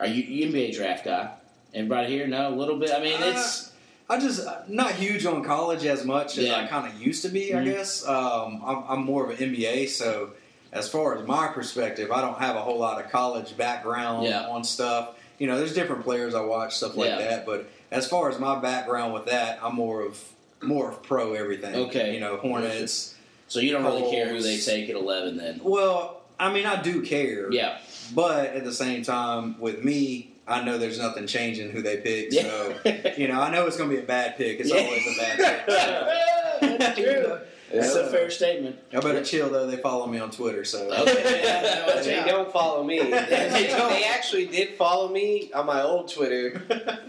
are you, NBA draft guy? Everybody here? No, a little bit. I mean, uh, it's I just uh, not huge on college as much as Yeah. I kind of used to be. I mm-hmm. guess um, I'm, I'm more of an NBA, so as far as my perspective, I don't have a whole lot of college background Yeah. on stuff. You know, there's different players I watch stuff like Yeah. that, but as far as my background with that, I'm more of more of pro everything. Okay. you know, Hornets. so you don't really care who they take at 11. Then Well, I mean, I do care. yeah, But at the same time, with me, I know there's nothing changing who they pick. yeah. So you know, I know it's going to be a bad pick. It's Yeah. always a bad pick. <laughs> That's true. <laughs> That's a fair statement. I better chill though. They follow me on Twitter, so Okay. <laughs> They don't follow me. They they, don't. they actually did follow me on my old Twitter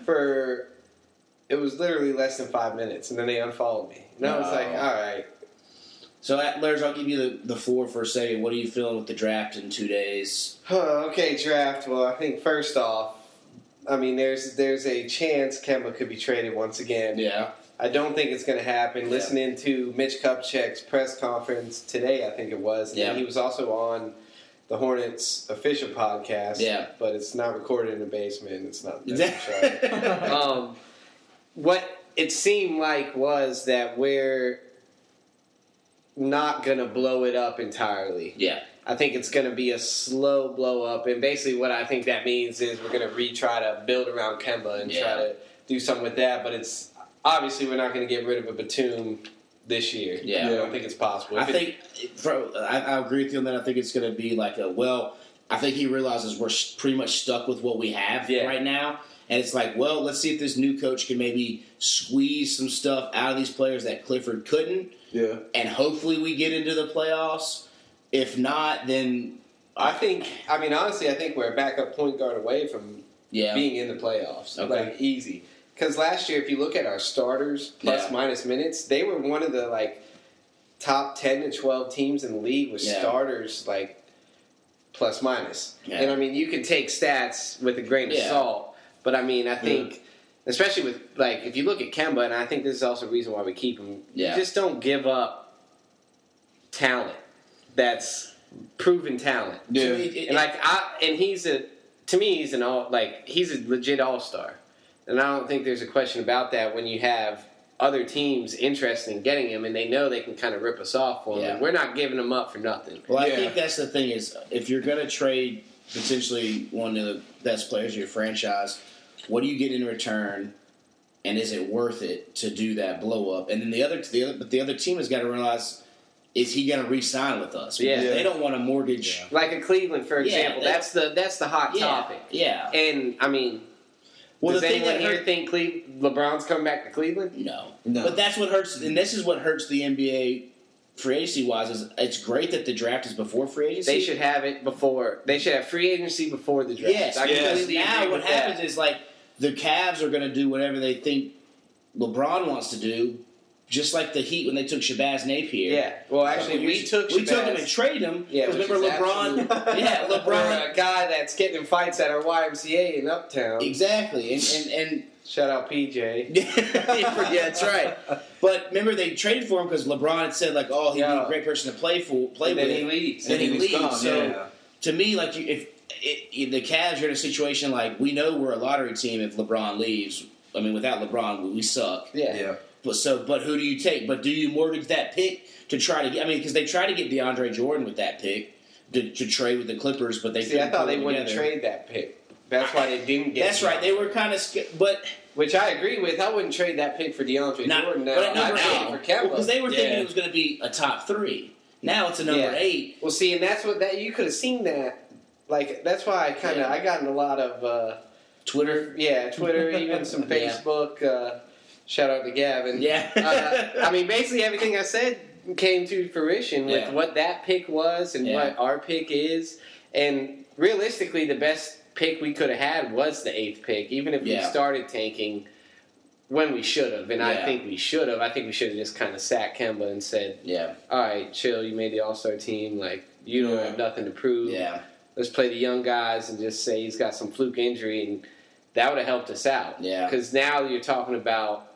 for it was literally less than five minutes, and then they unfollowed me. And I was like, all right. So, uh, Lars, I'll give you the, the floor for a second. What are you feeling with the draft in two days? Huh, okay, draft. Well, I think first off, I mean, there's there's a chance Kemba could be traded once again. Yeah. I don't think it's going to happen. Yeah. Listening to Mitch Kupchak's press conference today, I think it was, and Yeah. he was also on the Hornets official podcast. Yeah. but it's not recorded in the basement. It's not. <laughs> um, what it seemed like was that we're not going to blow it up entirely. yeah, I think it's going to be a slow blow up, and basically what I think that means is we're going to retry to build around Kemba and Yeah. try to do something with that. But it's obviously we're not going to get rid of a Batum this year. Yeah. I don't think it's possible. I If it- think for, I, I agree with you on that. I think it's going to be like a well. I think he realizes we're pretty much stuck with what we have Yeah. right now, and it's like, well, let's see if this new coach can maybe squeeze some stuff out of these players that Clifford couldn't, Yeah. and hopefully we get into the playoffs. If not, then I think. I mean, honestly, I think we're a backup point guard away from yeah, being in the playoffs. Okay. Like easy. Because last year, if you look at our starters plus Yeah. minus minutes, they were one of the like top ten to twelve teams in the league with Yeah. starters like plus minus. And I mean, you can take stats with a grain of salt, but I mean, I think. Especially with like, if you look at Kemba, and I think this is also a reason why we keep him. Yeah. You just don't give up talent. That's proven talent. Yeah. me, it- And like I and he's a to me he's an all like he's a legit all star. And I don't think there's a question about that when you have other teams interested in getting him and they know they can kind of rip us off for him. Yeah. And we're not giving him up for nothing. Well, I Yeah. think that's the thing is if you're going to trade potentially one of the best players of your franchise, what do you get in return, and is it worth it to do that blow up? And then the other, the other but the other team has got to realize is he going to re-sign with us? Yeah. They don't want to mortgage. Yeah. Like a Cleveland, for example, they- that's the that's the hot Yeah, topic. yeah. And I mean, Well, does the thing anyone that here hurt, think Cle- LeBron's coming back to Cleveland? no, No. but that's what hurts, and this is what hurts the NBA free agency wise. Is it's great that the draft is before free agency. They should have it before. They should have free agency before the draft. Yes, I yes. because now what happens is like the Cavs are going to do whatever they think LeBron wants to do, just like the Heat when they took Shabazz Napier. Yeah. Well, actually, we took we took him and traded him. Yeah, remember LeBron? absolute- <laughs> yeah, <laughs> LeBron. a guy that's getting in fights at our YMCA in Uptown. Exactly, and and, and Shout out PJ. <laughs> yeah, that's right. But remember, they traded for him because LeBron had said like, "Oh, he'd be a great person to play for, play And with." then he leaves. Then he he's leaves. gone, so yeah. to me, like you, if it, the Cavs are in a situation like we know we're a lottery team if LeBron leaves. I mean, without LeBron, we, we suck. Yeah. Yeah. But so, but who do you take? But do you mortgage that pick to try to get? I mean, because they tried to get DeAndre Jordan with that pick to, to trade with the Clippers, but they See, I thought they it wouldn't trade that pick. That's why they didn't get. That's right. They were kind of, sca- but Which I agree with. I wouldn't trade that pick for DeAndre not. Jordan. Now but at number I'd trade eight, it for Kemba. because they were thinking it was going to be a top three. Now it's a number Yeah. eight. Well, see, and that's what that you could have seen that. Like that's why I kind of Yeah. I got in a lot of uh, Twitter. yeah Twitter, even some <laughs> Yeah. Facebook. Uh, shout out to Gavin. Yeah. uh, I mean, basically everything I said came to fruition with Yeah. what that pick was and Yeah. what our pick is. And realistically, the best pick we could have had was the eighth pick, even if Yeah. we started tanking when we should have. And I think we should have. I think we should have just kind of sat Kemba and said, yeah. "All right, chill. You made the All Star team. Like you don't Yeah. have nothing to prove. Yeah. Let's play the young guys and just say he's got some fluke injury and." That would have helped us out. Yeah. Because now you're talking about,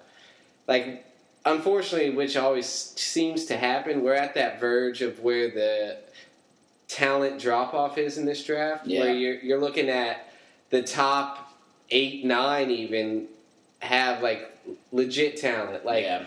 like, unfortunately, which always seems to happen, we're at that verge of where the talent drop off is in this draft, Yeah. where you're you're looking at the top eight, nine, even have like legit talent. Like yeah.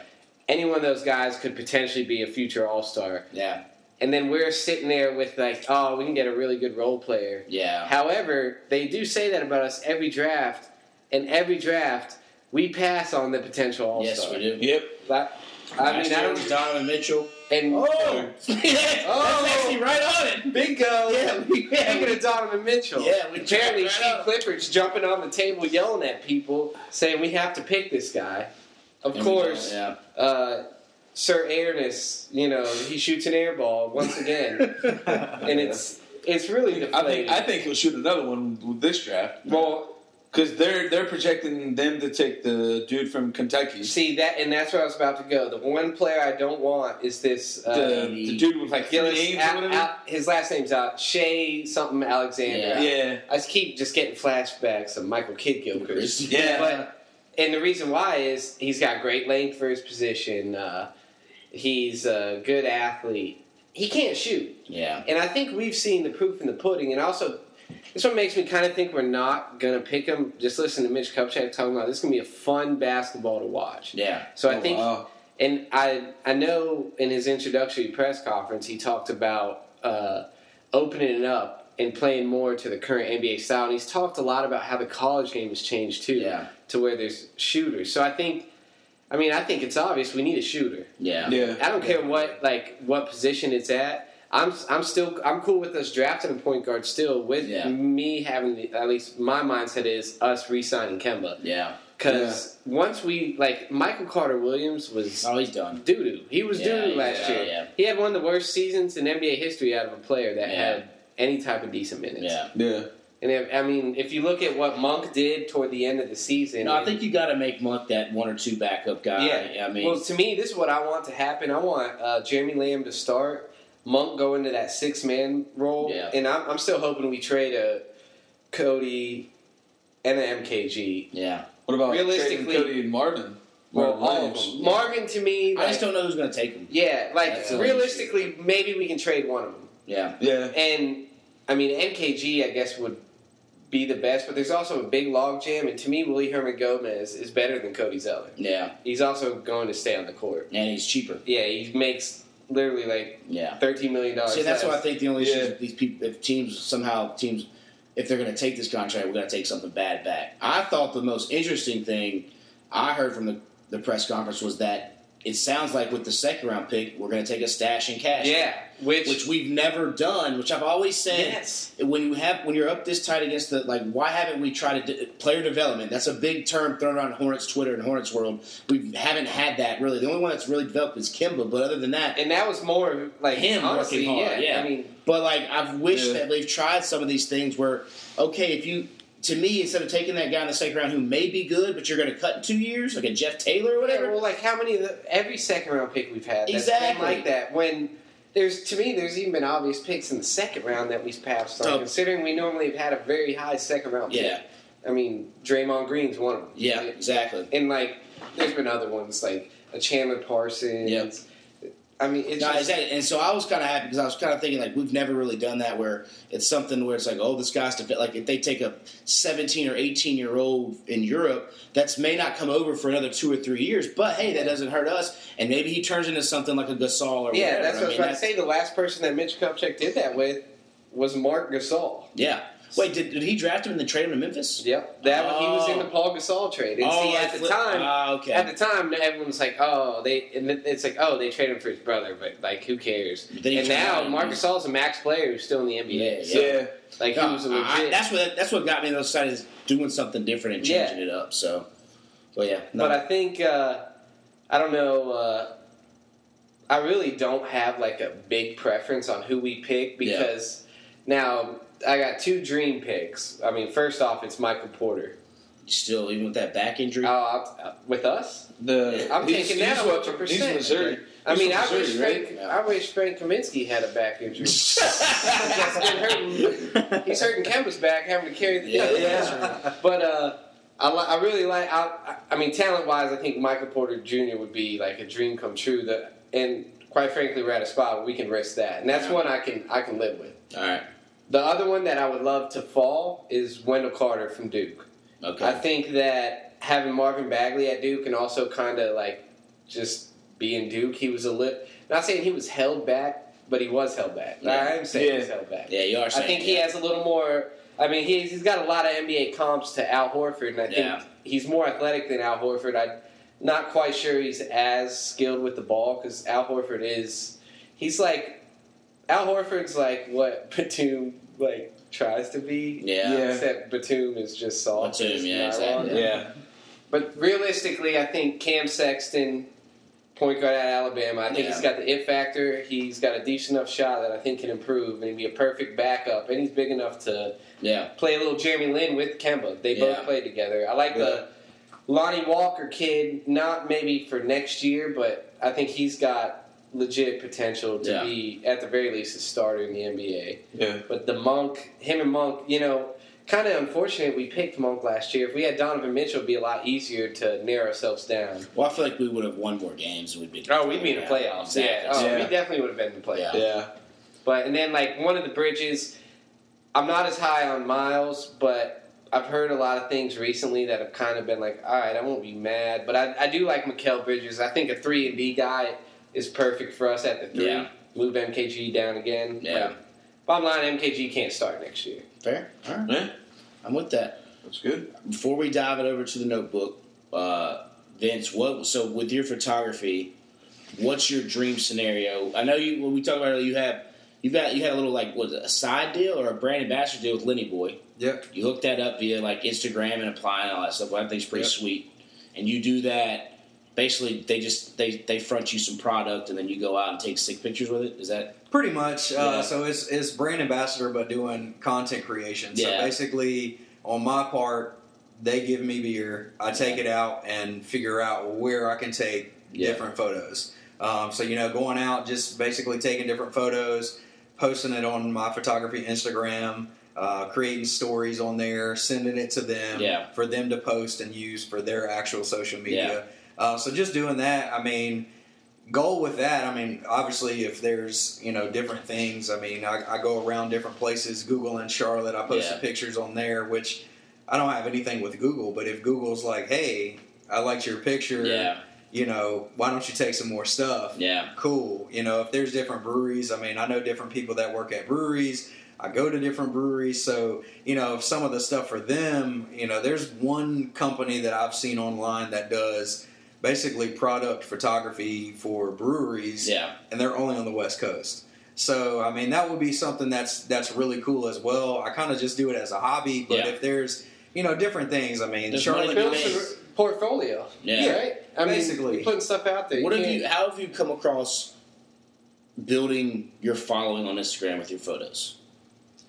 any one of those guys could potentially be a future All Star, Yeah. And then we're sitting there with like, oh, we can get a really good role player. Yeah. However, they do say that about us every draft, and every draft we pass on the potential All Yes, we do. Yep. That, I Last mean, I don't. was Donovan Mitchell. And Oh, oh, that's <laughs> actually right on it. bingo. Yeah, we- yeah, Speaking we- of Donovan Mitchell, Yeah, we apparently checked Steve. Clifford's jumping on the table, yelling at people, saying we have to pick this guy. Of And course, don't, uh, Sir Airness, you know, he shoots an air ball once again, <laughs> and it's it's really I think. I think he'll shoot another one with this draft well, because they're they're projecting them to take the dude from Kentucky, see that, and that's where I was about to go. The one player I don't want is this. Uh, the, the dude with like three Gillis, names or Al- whatever. Al- his last name's out. Shai something Alexander. Yeah. yeah, I just keep just getting flashbacks of Michael Kidd Gilchrist. Yeah. But and the reason why is he's got great length for his position. Uh, he's a good athlete. He can't shoot, Yeah. and I think we've seen the proof in the pudding. And also, this one makes me kind of think we're not gonna pick him. Just listen to Mitch Kupchak talking about this is gonna be a fun basketball to watch. Yeah. So I Oh, think wow. and I I know in his introductory press conference he talked about uh, opening it up and playing more to the current NBA style. And he's talked a lot about how the college game has changed too, Yeah. to where there's shooters. So I think, I mean, I think it's obvious we need a shooter. Yeah. Yeah. I don't care what like what position it's at. I'm I'm still I'm cool with us drafting a point guard still with Yeah. me having the, at least my mindset is us re-signing Kemba Yeah. because once we like Michael Carter Williams was Oh, he's done. doo doo. He was Yeah, doo doo yeah, last year. yeah. He had one of the worst seasons in NBA history out of a player that Yeah. had any type of decent minutes. Yeah. Yeah. And if, I mean, if you look at what Monk did toward the end of the season, No, I think you got to make Monk that one or two backup guy. Yeah. I mean, well, to me, this is what I want to happen. I want uh, Jeremy Lamb to start, Monk go into that six man role, Yeah. and I'm, I'm still hoping we trade a Cody and an MKG. yeah. What about Realistically- Cody and Marvin? Well, Marvin all of them. Marvin to me, I like, just don't know who's going to take him. yeah, like That's realistically, maybe we can trade one of them. Yeah. Yeah. And I mean, MKG, I guess, would be the best, but there's also a big logjam. And to me, Willy Hernangomez is better than Cody Zeller. Yeah. He's also going to stay on the court. And he's cheaper. Yeah, he makes literally like Yeah. thirteen million dollars. See, that's less. why I think the only issue Yeah. is if these people, if teams somehow teams, if they're going to take this contract, we're going to take something bad back. I thought the most interesting thing I heard from the, the press conference was that it sounds like with the second round pick, we're going to take a stash and cash. Yeah, which, Which we've never done. Which I've always said. yes, when you have when you're up this tight against the like why haven't we tried to do, player development that's a big term thrown around Hornets Twitter and Hornets world we haven't had that really the only one that's really developed is Kemba but other than that and that was more like Him honestly, working hard, yeah. yeah. I mean, but like I've wished Yeah. that they've tried some of these things where okay if you to me instead of taking that guy in the second round who may be good but you're going to cut in two years like a Jeff Taylor or whatever well, like how many of the every second round pick we've had that's Exactly. been like that when. There's to me, there's even been obvious picks in the second round that we've passed on, Oh. considering we normally have had a very high second round pick. yeah I mean, Draymond Green's one of them. yeah exactly And like, there's been other ones like a Chandler Parsons. Yep. I mean, it's No, just, exactly. And so I was kind of happy because I was kind of thinking like we've never really done that where it's something where it's like oh this guy's to fit like if they take a 17 or 18 year old in Europe that's may not come over for another two or three years but hey that doesn't hurt us and maybe he turns into something like a Gasol or yeah, whatever. that's what I was mean, about to say. The last person that Mitch Kupchak did that with was Marc Gasol. Yeah. Wait, did, did he draft him and then trade him to Memphis? Yep, that he was in the Oh. Paul Gasol trade. And see, at the time, Ah, okay. at the time, everyone's like, "Oh, they," and it's like, "Oh, they traded him for his brother," but like, who cares? But then he And now, out- Marc Gasol's a max player who's still in the NBA. Yeah, So, Yeah. like, No, he was a I- legit. that's what that's what got me on the side is doing something different and Yeah. changing it up. So, so yeah. No. But I think uh, I don't know. Uh, I really don't have like a big preference on who we pick because now I got two dream picks. I mean, first off, it's Michael Porter. still even with that back injury. Uh, uh, with us, The I'm he's- taking that he's a from- 100%. He's Missouri. I mean, I Missouri, wish right? Frank, I wish Frank Kaminsky had a back injury. He's <laughs> hurting. <laughs> He's hurting Kemba's back, having to carry the Yeah, yeah. But uh, I, I really like. I, I mean, talent wise, I think Michael Porter Jr. would be like a dream come true. That and quite frankly, we're at a spot where we can risk that, and that's Yeah. one I can I can live with. All right. The other one that I would love to fall is Wendell Carter from Duke. Okay. I think that having Marvin Bagley at Duke and also kind of like just being Duke, he was a lit. Not saying he was held back, but he was held back. Yeah. I am saying Yeah. he's held back. yeah, you are. I Saying, think he has a little more. I mean, he's, he's got a lot of NBA comps to Al Horford, and I think he's more athletic than Al Horford. I'm not quite sure he's as skilled with the ball because Al Horford is. He's like Al Horford's like what <laughs> Batum like tries to be. Yeah. Yeah. Except Batum is just soft. Batum, yeah, exactly. Yeah. But realistically, I think Cam Sexton, point guard at Alabama, I think Yeah. he's got the it factor. He's got a decent enough shot that I think can improve and he'd be a perfect backup. And he's big enough to Yeah. play a little Jeremy Lin with Kemba. They Yeah. both played together. I like the Lonnie Walker kid, not maybe for next year, but I think he's got legit potential to Yeah. be, at the very least, a starter in the NBA. Yeah. But the Monk, him and Monk, you know, kind of unfortunate we picked Monk last year. If we had Donovan Mitchell, it'd be a lot easier to narrow ourselves down. Well, I feel like we would have won more games. And we'd be. Oh, we'd be in the playoffs. Exactly. Oh, yeah. Oh, Yeah. we definitely would have been in the playoffs. Yeah. But and then like one of the bridges, I'm not as high on Miles, but I've heard a lot of things recently that have kind of been like, all right, I won't be mad, but I, I do like Mikal Bridges. I think a three and D guy is perfect for us at the three. Yeah. Move MKG down again. Yeah. Like, bottom line, MKG can't start next year. Fair. All right. Yeah. I'm with that. That's good. Before we dive it over to the notebook, uh, Vince, what? So with your photography, what's your dream scenario? I know you. When we talked about it, you have you got you had a little like was it a side deal or a brand ambassador deal with Lenny Boy. Yep. You hook that up via like Instagram and applying all that stuff. Well, I think it's pretty Yep. sweet. And you do that. Basically, they just they they front you some product, and then you go out and take sick pictures with it. Is that Pretty much. Uh, So it's, it's brand ambassador, but doing content creation. So Yeah. basically, on my part, they give me beer. I take it out and figure out where I can take Yeah. different photos. Um, so you know, going out, just basically taking different photos, posting it on my photography Instagram. Uh, creating stories on there, sending it to them Yeah. for them to post and use for their actual social media. Uh, so just doing that, I mean, goal with that, I mean, obviously, if there's you know different things, I mean, I, I go around different places. Google in Charlotte, I posted Yeah. pictures on there, which I don't have anything with Google, but if Google's like, hey, I liked your picture, yeah you know, why don't you take some more stuff? yeah Cool. You know, if there's different breweries, I mean, I know different people that work at breweries. I go to different breweries, so you know, if some of the stuff for them, you know, there's one company that I've seen online that does basically product photography for breweries, yeah and they're only on the West Coast. So, I mean, that would be something that's that's really cool as well. I kind of just do it as a hobby, but Yeah. if there's you know different things, I mean, There's Charlotte, money to be Build made. a portfolio. Yeah. Right? I mean, Basically. you're putting stuff out there. What have you? How have you come across building your following on Instagram with your photos?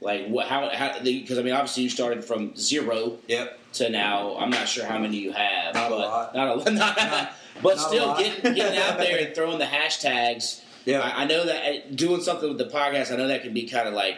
Like what? How? How? Because I mean, obviously you started from zero yep, to now. I'm not sure how many you have. Not a but lot. Not a lot. <laughs> Not, <laughs> but not still, getting, getting out there and <laughs> throwing the hashtags. yeah. I, I know that uh, doing something with the podcast. I know that can be kind of like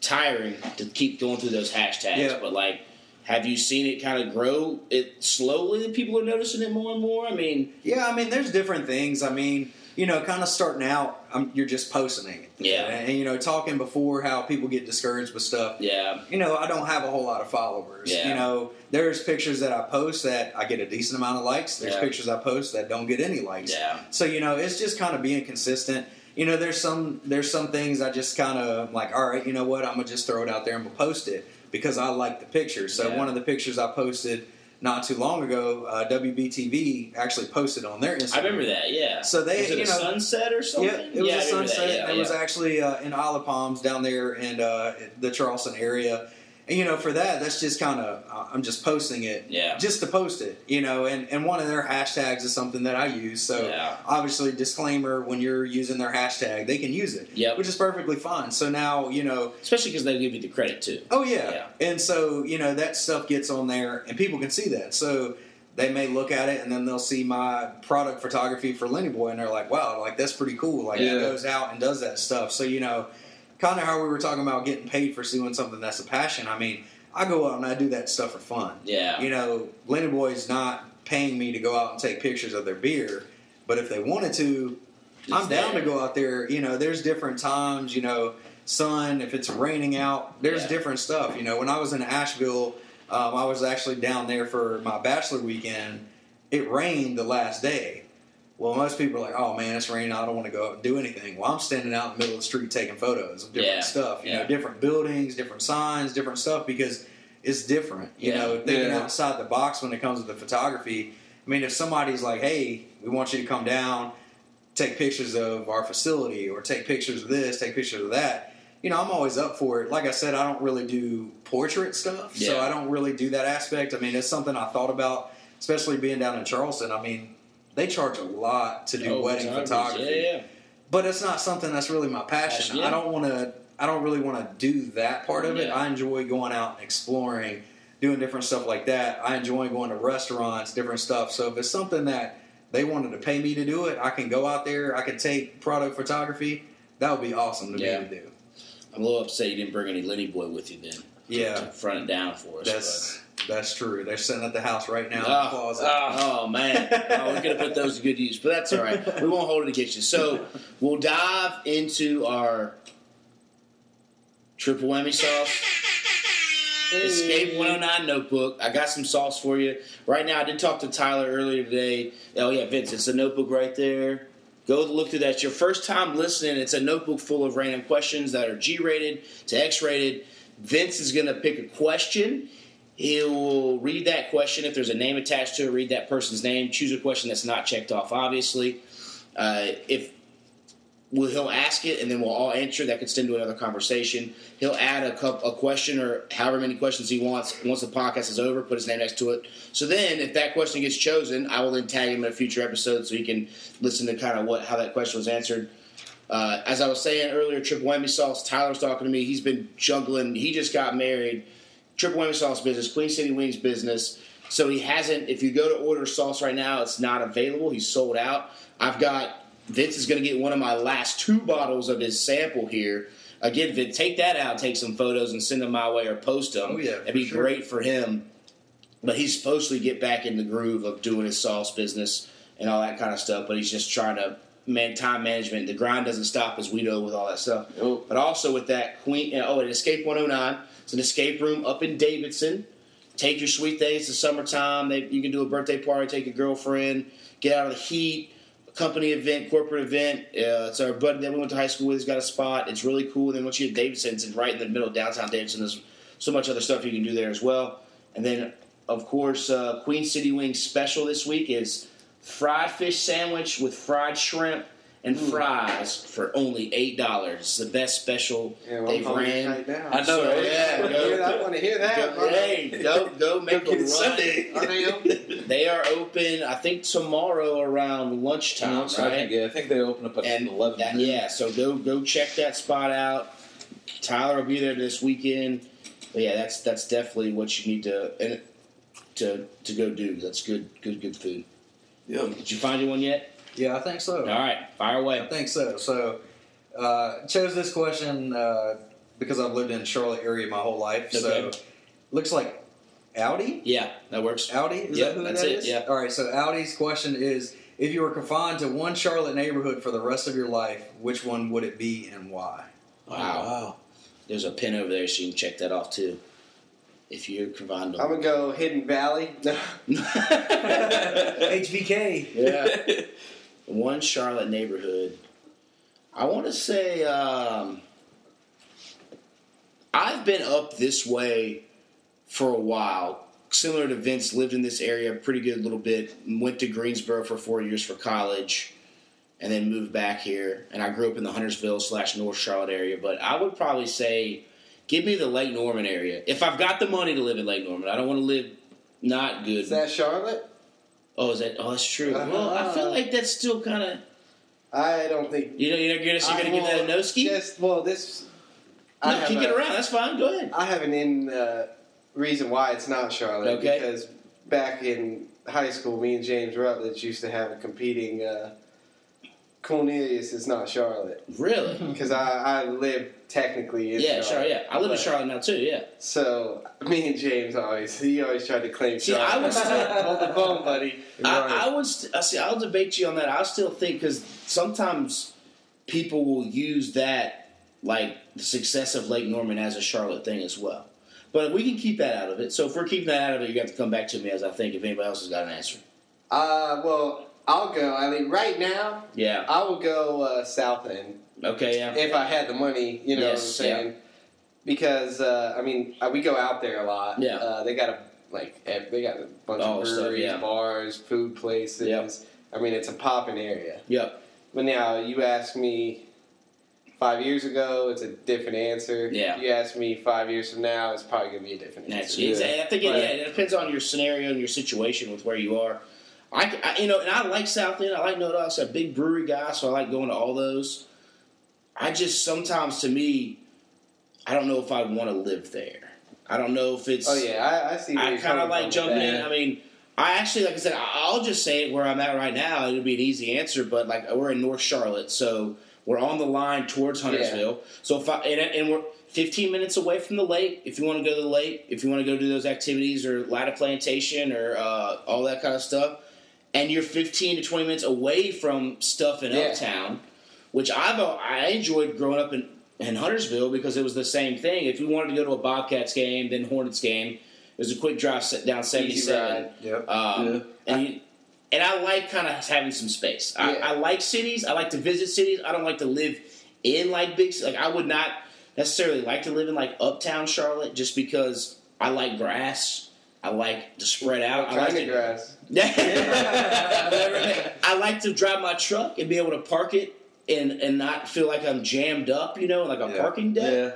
tiring to keep going through those hashtags. Yeah. But like, have you seen it kind of grow? It slowly. People are noticing it more and more. I mean, Yeah, I mean, there's different things. I mean, you know, kind of starting out, um, you're just posting it. Yeah. And, you know, talking before how people get discouraged with stuff. yeah, You know, I don't have a whole lot of followers. Yeah. You know, there's pictures that I post that I get a decent amount of likes. There's Yeah. pictures I post that don't get any likes. yeah, So you know, it's just kind of being consistent. You know, there's some there's some things I just kind of like. All right, you know what? I'm gonna just throw it out there and we'll post it because I like the picture. So Yeah. one of the pictures I posted not too long ago, uh, WBTV actually posted on their Instagram. I remember that. Yeah. So they, was it you a know, sunset or something? yeah, it was I a remember that. sunset. Yeah, it was actually uh, in Isle of Palms down there in uh, the Charleston area. And you know, for that, that's just kind of I'm just posting it Yeah. just to post it. You know, and and one of their hashtags is something that I use. So Yeah. obviously, disclaimer: when you're using their hashtag, they can use it, yeah, which is perfectly fine. So now you know. Especially because they give you the credit too. Oh yeah. Yeah. and so you know that stuff gets on there, and people can see that. So they may look at it, and then they'll see my product photography for Lenny Boy, and they're like, "Wow, like that's pretty cool." Like he goes out and does that stuff. So you know, kind of how we were talking about getting paid for doing something that's a passion. I mean, I go out and I do that stuff for fun. Yeah. You know, Lenny Boy's not paying me to go out and take pictures of their beer, but if they wanted to, I'm down there. to go out there. You know, there's different times. You know, sun. If it's raining out, there's Yeah. different stuff. You know, when I was in Asheville, um, I was actually down there for my bachelor weekend. It rained the last day. Well, most people are like, "Oh man, it's raining. I don't want to go out and do anything." Well, I'm standing out in the middle of the street taking photos of different Yeah. stuff. You Yeah. know, different buildings, different signs, different stuff because it's different. You Yeah. know, thinking Yeah. outside the box when it comes to the photography. I mean, if somebody's like, "Hey, we want you to come down, take pictures of our facility, or take pictures of this, take pictures of that," you know, I'm always up for it. Like I said, I don't really do portrait stuff, so I don't really do that aspect. I mean, it's something I thought about, especially being down in Charleston. I mean, they charge a lot to do Oh, wedding photography Yeah, yeah. but it's not something that's really my passion. Yeah. I don't want to. I don't really want to do that part of it. I enjoy going out and exploring, doing different stuff like that. I enjoy going to restaurants, different stuff. So if it's something that they wanted to pay me to do it, I can go out there. I can take product photography. That would be awesome to Yeah. me to do. I'm a little upset you didn't bring any Lenny Boy with you then. Yeah. to front it down for us. That's that's true. They're sitting at the house right now in Oh, the ah, closet. oh, oh, man, <laughs> oh, we're gonna put those to good use, but that's all right. We won't hold it against you. So we'll dive into our triple whammy sauce. Escape 109 notebook. I got some sauce for you. Right now, I did talk to Tyler earlier today. Oh, yeah, Vince, it's a notebook right there. Go look through that. It's your first time listening. It's a notebook full of random questions that are G rated to X rated. Vince is going to pick a question. He'll read that question. If there's a name attached to it, read that person's name. Choose a question that's not checked off, obviously. Uh, if well, he'll ask it, and then we'll all answer. That could extend to another conversation. He'll add a, cup, a question or however many questions he wants. Once the podcast is over, put his name next to it. So then, if that question gets chosen, I will then tag him in a future episode so he can listen to kind of what how that question was answered. Uh, as I was saying earlier, Triple Whammy Sauce. Tyler's talking to me. He's been juggling. He just got married. Triple Whammy Sauce business, Queen City Wings business. So he hasn't. If you go to order sauce right now, it's not available. He's sold out. I've got Vince is going to get one of my last two bottles of his sample here. Again, Vince, take that out, take some photos, and send them my way or post them. Oh, yeah, it'd be sure. great for him. But he's supposed to get back in the groove of doing his sauce business and all that kind of stuff. But he's just trying to man time management. The grind doesn't stop, as we know, with all that stuff. Nope. But also with that Queen, oh, an Escape 109. It's an escape room up in Davidson. Take your sweet days. It's summertime. They, you can do a birthday party, take your girlfriend, get out of the heat. A company event, corporate event. Uh, it's our buddy that we went to high school with. He's got a spot. It's really cool. And Then once you get Davidson, it's right in the middle of downtown Davidson. There's so much other stuff you can do there as well. And then, of course, uh, Queen City Wings special this week is fried fish sandwich with fried shrimp and hmm. fries for only eight dollars. It's the best special Yeah, well, they've ran. right now. I know, So, right? yeah, I want to hear that. I want to hear that. Go, hey, go go make Go a run. Sunday. <laughs> Are they open? They are open, I think, tomorrow around lunchtime, I think, yeah, I think they open up at And eleven. that- yeah, so go go check that spot out. Tyler will be there this weekend. But yeah, that's that's definitely what you need to and to to go do. That's good good good food. Yep. Did you find anyone yet? Yeah, I think so. All right, fire away. I think so. So, uh, chose this question uh, because I've lived in Charlotte area my whole life. So, looks like Audi. Yeah, that works. Audi. Is Yep, that who that's that it, is? yeah. All right. So Audi's question is: If you were confined to one Charlotte neighborhood for the rest of your life, which one would it be and why? Wow. There's a pin over there, so you can check that off too. If you're confined I'm gonna go Hidden Valley. <laughs> <laughs> No. HVK. yeah. <laughs> One Charlotte neighborhood. I want to say um, I've been up this way for a while. Similar to Vince, lived in this area pretty good little bit. Went to Greensboro for four years for college, and then moved back here. And I grew up in the Huntersville slash North Charlotte area. But I would probably say, give me the Lake Norman area. If I've got the money to live in Lake Norman, I don't want to live not good. Is that Charlotte? Oh, is that? Oh, that's true. Uh-huh. Well, I feel like that's still kind of. I don't think. You know, you're gonna, you're gonna give that a no ski. Just well, this. I No, have kick a- it around. That's fine. Go ahead. I have an in uh, reason why it's not Charlotte. Okay. Because back in high school, me and James Rutledge used to have a competing. Uh, Cornelius is not Charlotte Really? <laughs> because I, I live technically in yeah, sure. Charlotte. Yeah, I live in Charlotte now too. Yeah. So me and James always he always tried to claim See, Charlotte. I was <laughs> still- hold the phone, buddy. I, I would. St- I see. I'll debate you on that. I still think because sometimes people will use that like the success of Lake Norman as a Charlotte thing as well. But we can keep that out of it. So if we're keeping that out of it, you have to come back to me as I think if anybody else has got an answer. Uh, well, I'll go. I mean, right now, Yeah. I will go uh, South End Okay. Yeah. if I had the money. You know Yes, what I'm saying? Because uh, I mean, uh, we go out there a lot. Yeah. Uh, they got a like they got a bunch Oh, of breweries, yeah. bars, food places. Yep. I mean, it's a popping area. Yep. But now you ask me five years ago, it's a different answer. Yeah. You ask me five years from now, it's probably gonna be a different That's answer. exactly. I think it, yeah, it depends on your scenario and your situation with where you are. I, I- you know, and I like South End. I like No Doubt. I'm a big brewery guy, so I like going to all those. I just sometimes, to me, I don't know if I want to live there. I don't know if it's. Oh yeah, I, I see. I kind of like jumping in. I mean, I actually, like I said, I'll just say it where I'm at right now. It'll be an easy answer, but like we're in North Charlotte, so We're on the line towards Huntersville. So if I and, and we're 15 minutes away from the lake. If you want to go to the lake, if you want to go do those activities or Latta Plantation or uh, all that kind of stuff, and you're 15 to 20 minutes away from stuff in Yeah. Uptown, which I've I enjoyed growing up in, in Huntersville because it was the same thing. If we wanted to go to a Bobcats game, then Hornets game, it was a quick drive set down 77. ride. Yep. Um, Yeah. and you, and I like kind of having some space. I, Yeah. I like cities. I like to visit cities. I don't like to live in like big. Like I would not necessarily like to live in like uptown Charlotte just because I like grass. I like to spread out. I like to, grass? <laughs> I like to drive my truck and be able to park it and and not feel like I'm jammed up. You know, like a Yeah. parking deck. Yeah.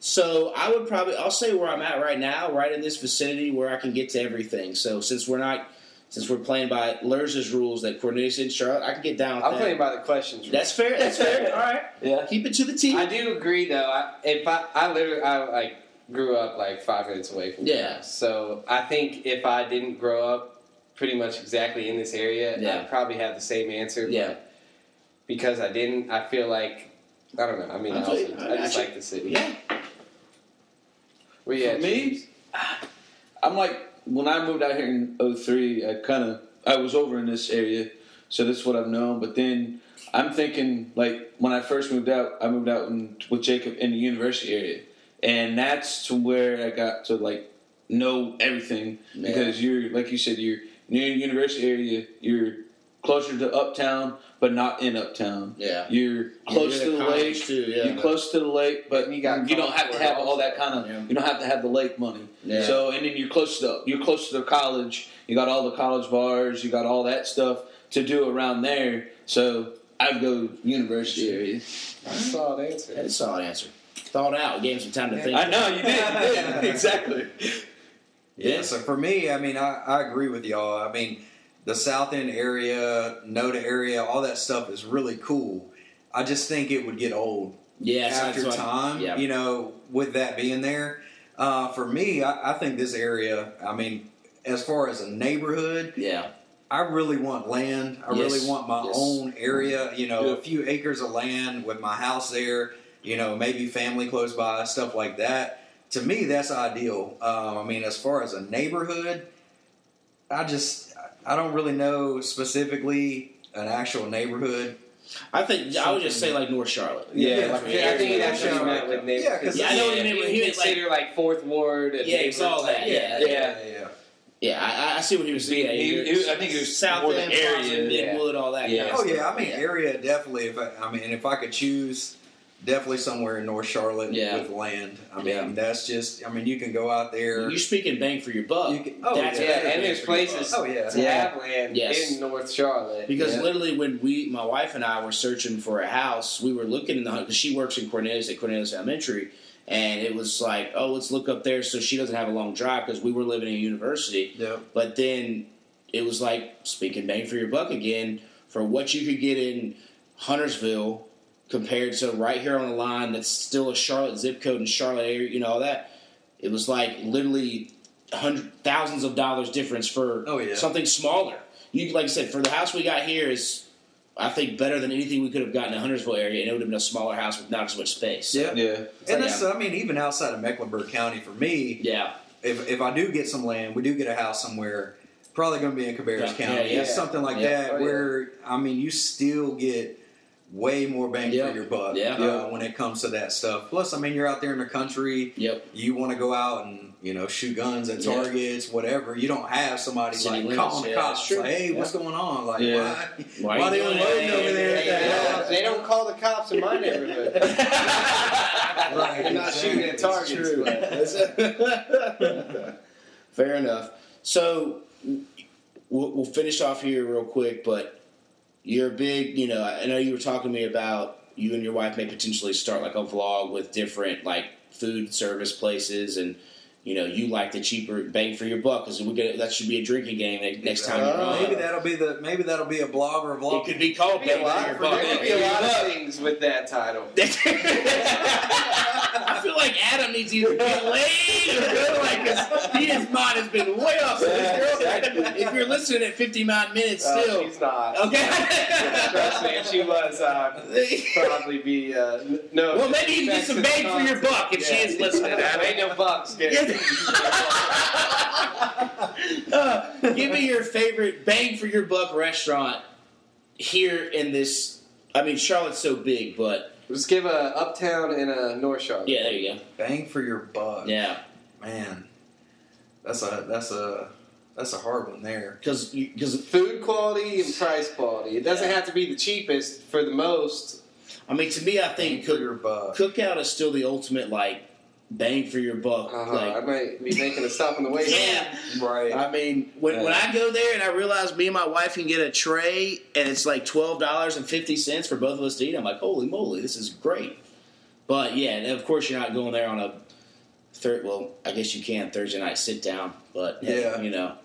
So I would probably I'll say where I'm at right now, right in this vicinity where I can get to everything. So since we're not since we're playing by Lurs' rules that Cornelius and Charlotte, I can get down I'm that. playing by the questions. That's fair. That's fair. <laughs> All right. Yeah. Keep it to the team. I do agree though. I, if I, I literally, I like grew up like five minutes away from Yeah. the house. So I think if I didn't grow up pretty much exactly in this area, Yeah. I'd probably have the same answer. Yeah. But because I didn't, I feel like I don't know. I mean, I I, feel also, you. I I just got like the city. Yeah. Where you For me, I'm like when I moved out here in 03, I kind of I was over in this area, so that's what I've known. But then I'm thinking like when I first moved out, I moved out in, with Jacob in the university area, and that's to where I got to like know everything Yeah. because you're like you said you're near the university area, you're closer to uptown, but not in uptown. Yeah. You're close You're to the the lake. too, yeah. You're close to the lake, but You you, don't have to have all that kind of. Yeah. You don't have to have the lake money. Yeah. So and then you're close to the, you're close to the college. You got all the college bars. You got all that stuff to do around there. So I'd go university area. solid answer. That's a solid answer. Thought out. Gave him some time to think. I know you did. You did <laughs> exactly. Yeah, so for me, I mean, I, I agree with y'all. I mean, the South End area, Noda area, all that stuff is really cool. I just think it would get old Yes. after that's what- time, Yeah. you know, with that being there. Uh, for me, I, I think this area, I mean, as far as a neighborhood, Yeah. I really want land. I Yes. really want my Yes. own area, you know, Yeah. a few acres of land with my house there, you know, maybe family close by, stuff like that. To me, that's ideal. Um, I mean, as far as a neighborhood, I just, I don't really know specifically an actual neighborhood. I think I would just say like North Charlotte. Yeah, Yeah, That's I what think area. that's what you meant with neighborhood. Yeah, 'cause Yeah, I know what you if meant when he was like- like Fourth Ward. And Yeah, it's all that, like- yeah. yeah. yeah. Yeah, I, I see what he was saying. He- he- I think it was South more the End, area, Boston, yeah. All that. Yeah. kind of Oh yeah. I mean area definitely. If I, I mean, if I could choose, definitely somewhere in North Charlotte Yeah. with land. I mean, Yeah. that's just. I mean, you can go out there. You're speaking bang for your buck. You can- oh, That's Yeah, and there's places. Oh yeah. to Yeah. have land Yes. in North Charlotte. Because Yeah. literally, when we, my wife and I, were searching for a house, we were looking in the because she works in Cornelius at Cornelius Elementary, and it was like, oh, let's look up there so she doesn't have a long drive because we were living in a university. Yep. But then it was like speaking bang for your buck again for what you could get in Huntersville compared to right here on the line that's still a Charlotte zip code and Charlotte area, you know all that. It was like literally hundred thousands of dollars difference for Oh, yeah. something smaller. You like I said, for the house we got here is I think better than anything we could have gotten in Huntersville area, and it would have been a smaller house with not as much space. Yeah. Yeah. And like, that's, I mean, even outside of Mecklenburg County, for me, Yeah, if, if I do get some land, we do get a house somewhere, probably going to be in Cabarrus Yeah, County. yeah, yeah. something like Yeah. that Oh, yeah. where, I mean, you still get way more bang Yeah. for your buck Yeah. uh, when it comes to that stuff. Plus, I mean, you're out there in the country. yep. You want to go out and you know shoot guns at Yeah. targets, whatever. You don't have somebody City like limits, calling the yeah, cops, true. like, "Hey, Yeah. what's going on? Like, Yeah. why? Why, Why you they doing unloading over there at Yeah, that yeah. house? they don't call the cops in my neighborhood. <laughs> <laughs> Right, They're not exactly. shooting at It's targets. true. <laughs> Fair enough. So we'll, we'll finish off here real quick, but you're a big. You know, I know you were talking to me about you and your wife may potentially start like a vlog with different like food service places, and you know you like the cheaper bang for your buck because we get that should be a drinking game next time you're on. Maybe that'll be the maybe that'll be a blog or a vlog. It could be called Be a bang for your buck. there buck. could be a lot of things with that title. <laughs> I feel like Adam needs to either get laid or go like 'cause he, his mind has been way off. So this girl, <laughs> if you're listening at 59 minutes Uh, still, she's not. okay. Trust me, if she was, uh, probably be uh, no. Well, maybe you can get some bang for your buck if she is listening. There ain't no bucks. Dude. Uh, <laughs> give me your favorite bang for your buck restaurant here in this. I mean, Charlotte's so big, but Just give a uptown and a North Charlotte. yeah, there you go. Bang for your buck. Yeah, Man, that's a that's a that's a hard one there. because because Food quality and price quality. It doesn't have to be the cheapest for the most. I mean, to me, I Bang think for cook, your buck. cookout is still the ultimate like bang for your buck. Uh-huh. Like, I might be making a stop on the way yeah. Right. I mean, when, when I go there and I realize me and my wife can get a tray and it's like twelve dollars and fifty cents for both of us to eat, I'm like, holy moly, this is great. But yeah, and of course you're not going there on a third. Well, I guess you can Thursday night sit down, but hey, Yeah. you know,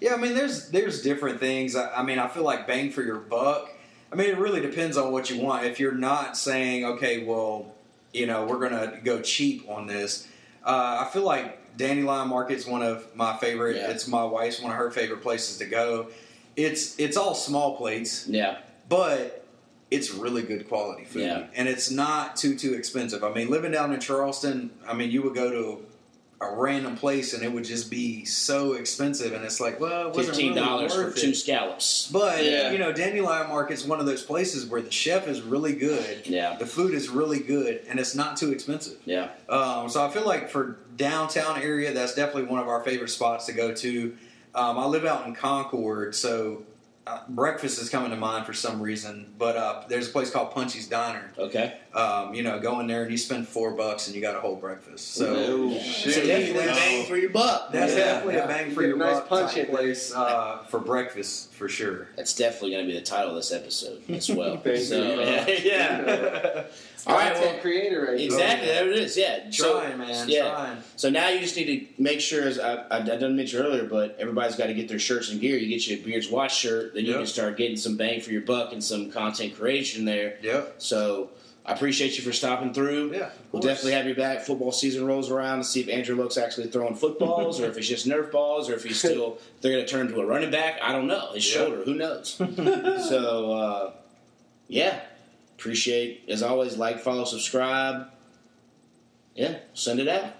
Yeah, I mean, there's there's different things. I, I mean, I feel like bang for your buck. I mean, it really depends on what you want. If you're not saying, okay, well, you know, we're gonna go cheap on this, uh, I feel like Dandelion Market's one of my favorite. Yeah. It's my wife's one of her favorite places to go. It's it's all small plates, yeah, but it's really good quality food, Yeah. and it's not too too expensive. I mean, living down in Charleston, I mean, you would go to a random place and it would just be so expensive, and it's like, well, it wasn't fifteen really dollars for worth two scallops. But Yeah. you know, Dandelion Market's one of those places where the chef is really good, Yeah, the food is really good, and it's not too expensive. yeah, Um, so I feel like for downtown area, that's definitely one of our favorite spots to go to. Um, I live out in Concord, so uh, breakfast is coming to mind for some reason. But uh, there's a place called Punchy's Diner. okay. Um, you know, go in there and you spend four bucks and you got a whole breakfast. So No. So definitely that's- bang for your buck. that's Yeah. definitely Yeah. a bang for Get your nice buck punch type in place uh, for breakfast for sure. That's definitely going to be the title of this episode as <laughs> well. Bang for so, your yeah, buck. <laughs> yeah. All right, Content well, creator right exactly. There it is. Yeah. So- Trying, man, yeah. trying. So now you just need to make sure, as I, I, I didn't mention earlier, but everybody's got to get their shirts and gear. You get your Beards Watch shirt, then you Yep. can start getting some bang for your buck and some content creation there. Yep. So I appreciate you for stopping through. Yeah. We'll definitely have you back. Football season rolls around to see if Andrew Luck's actually throwing footballs or if it's just Nerf balls or if he's still, <laughs> they're going to turn to a running back. I don't know. His Yeah. shoulder, who knows? <laughs> so, uh, yeah. Appreciate, as always, like, follow, subscribe. Yeah, send it out.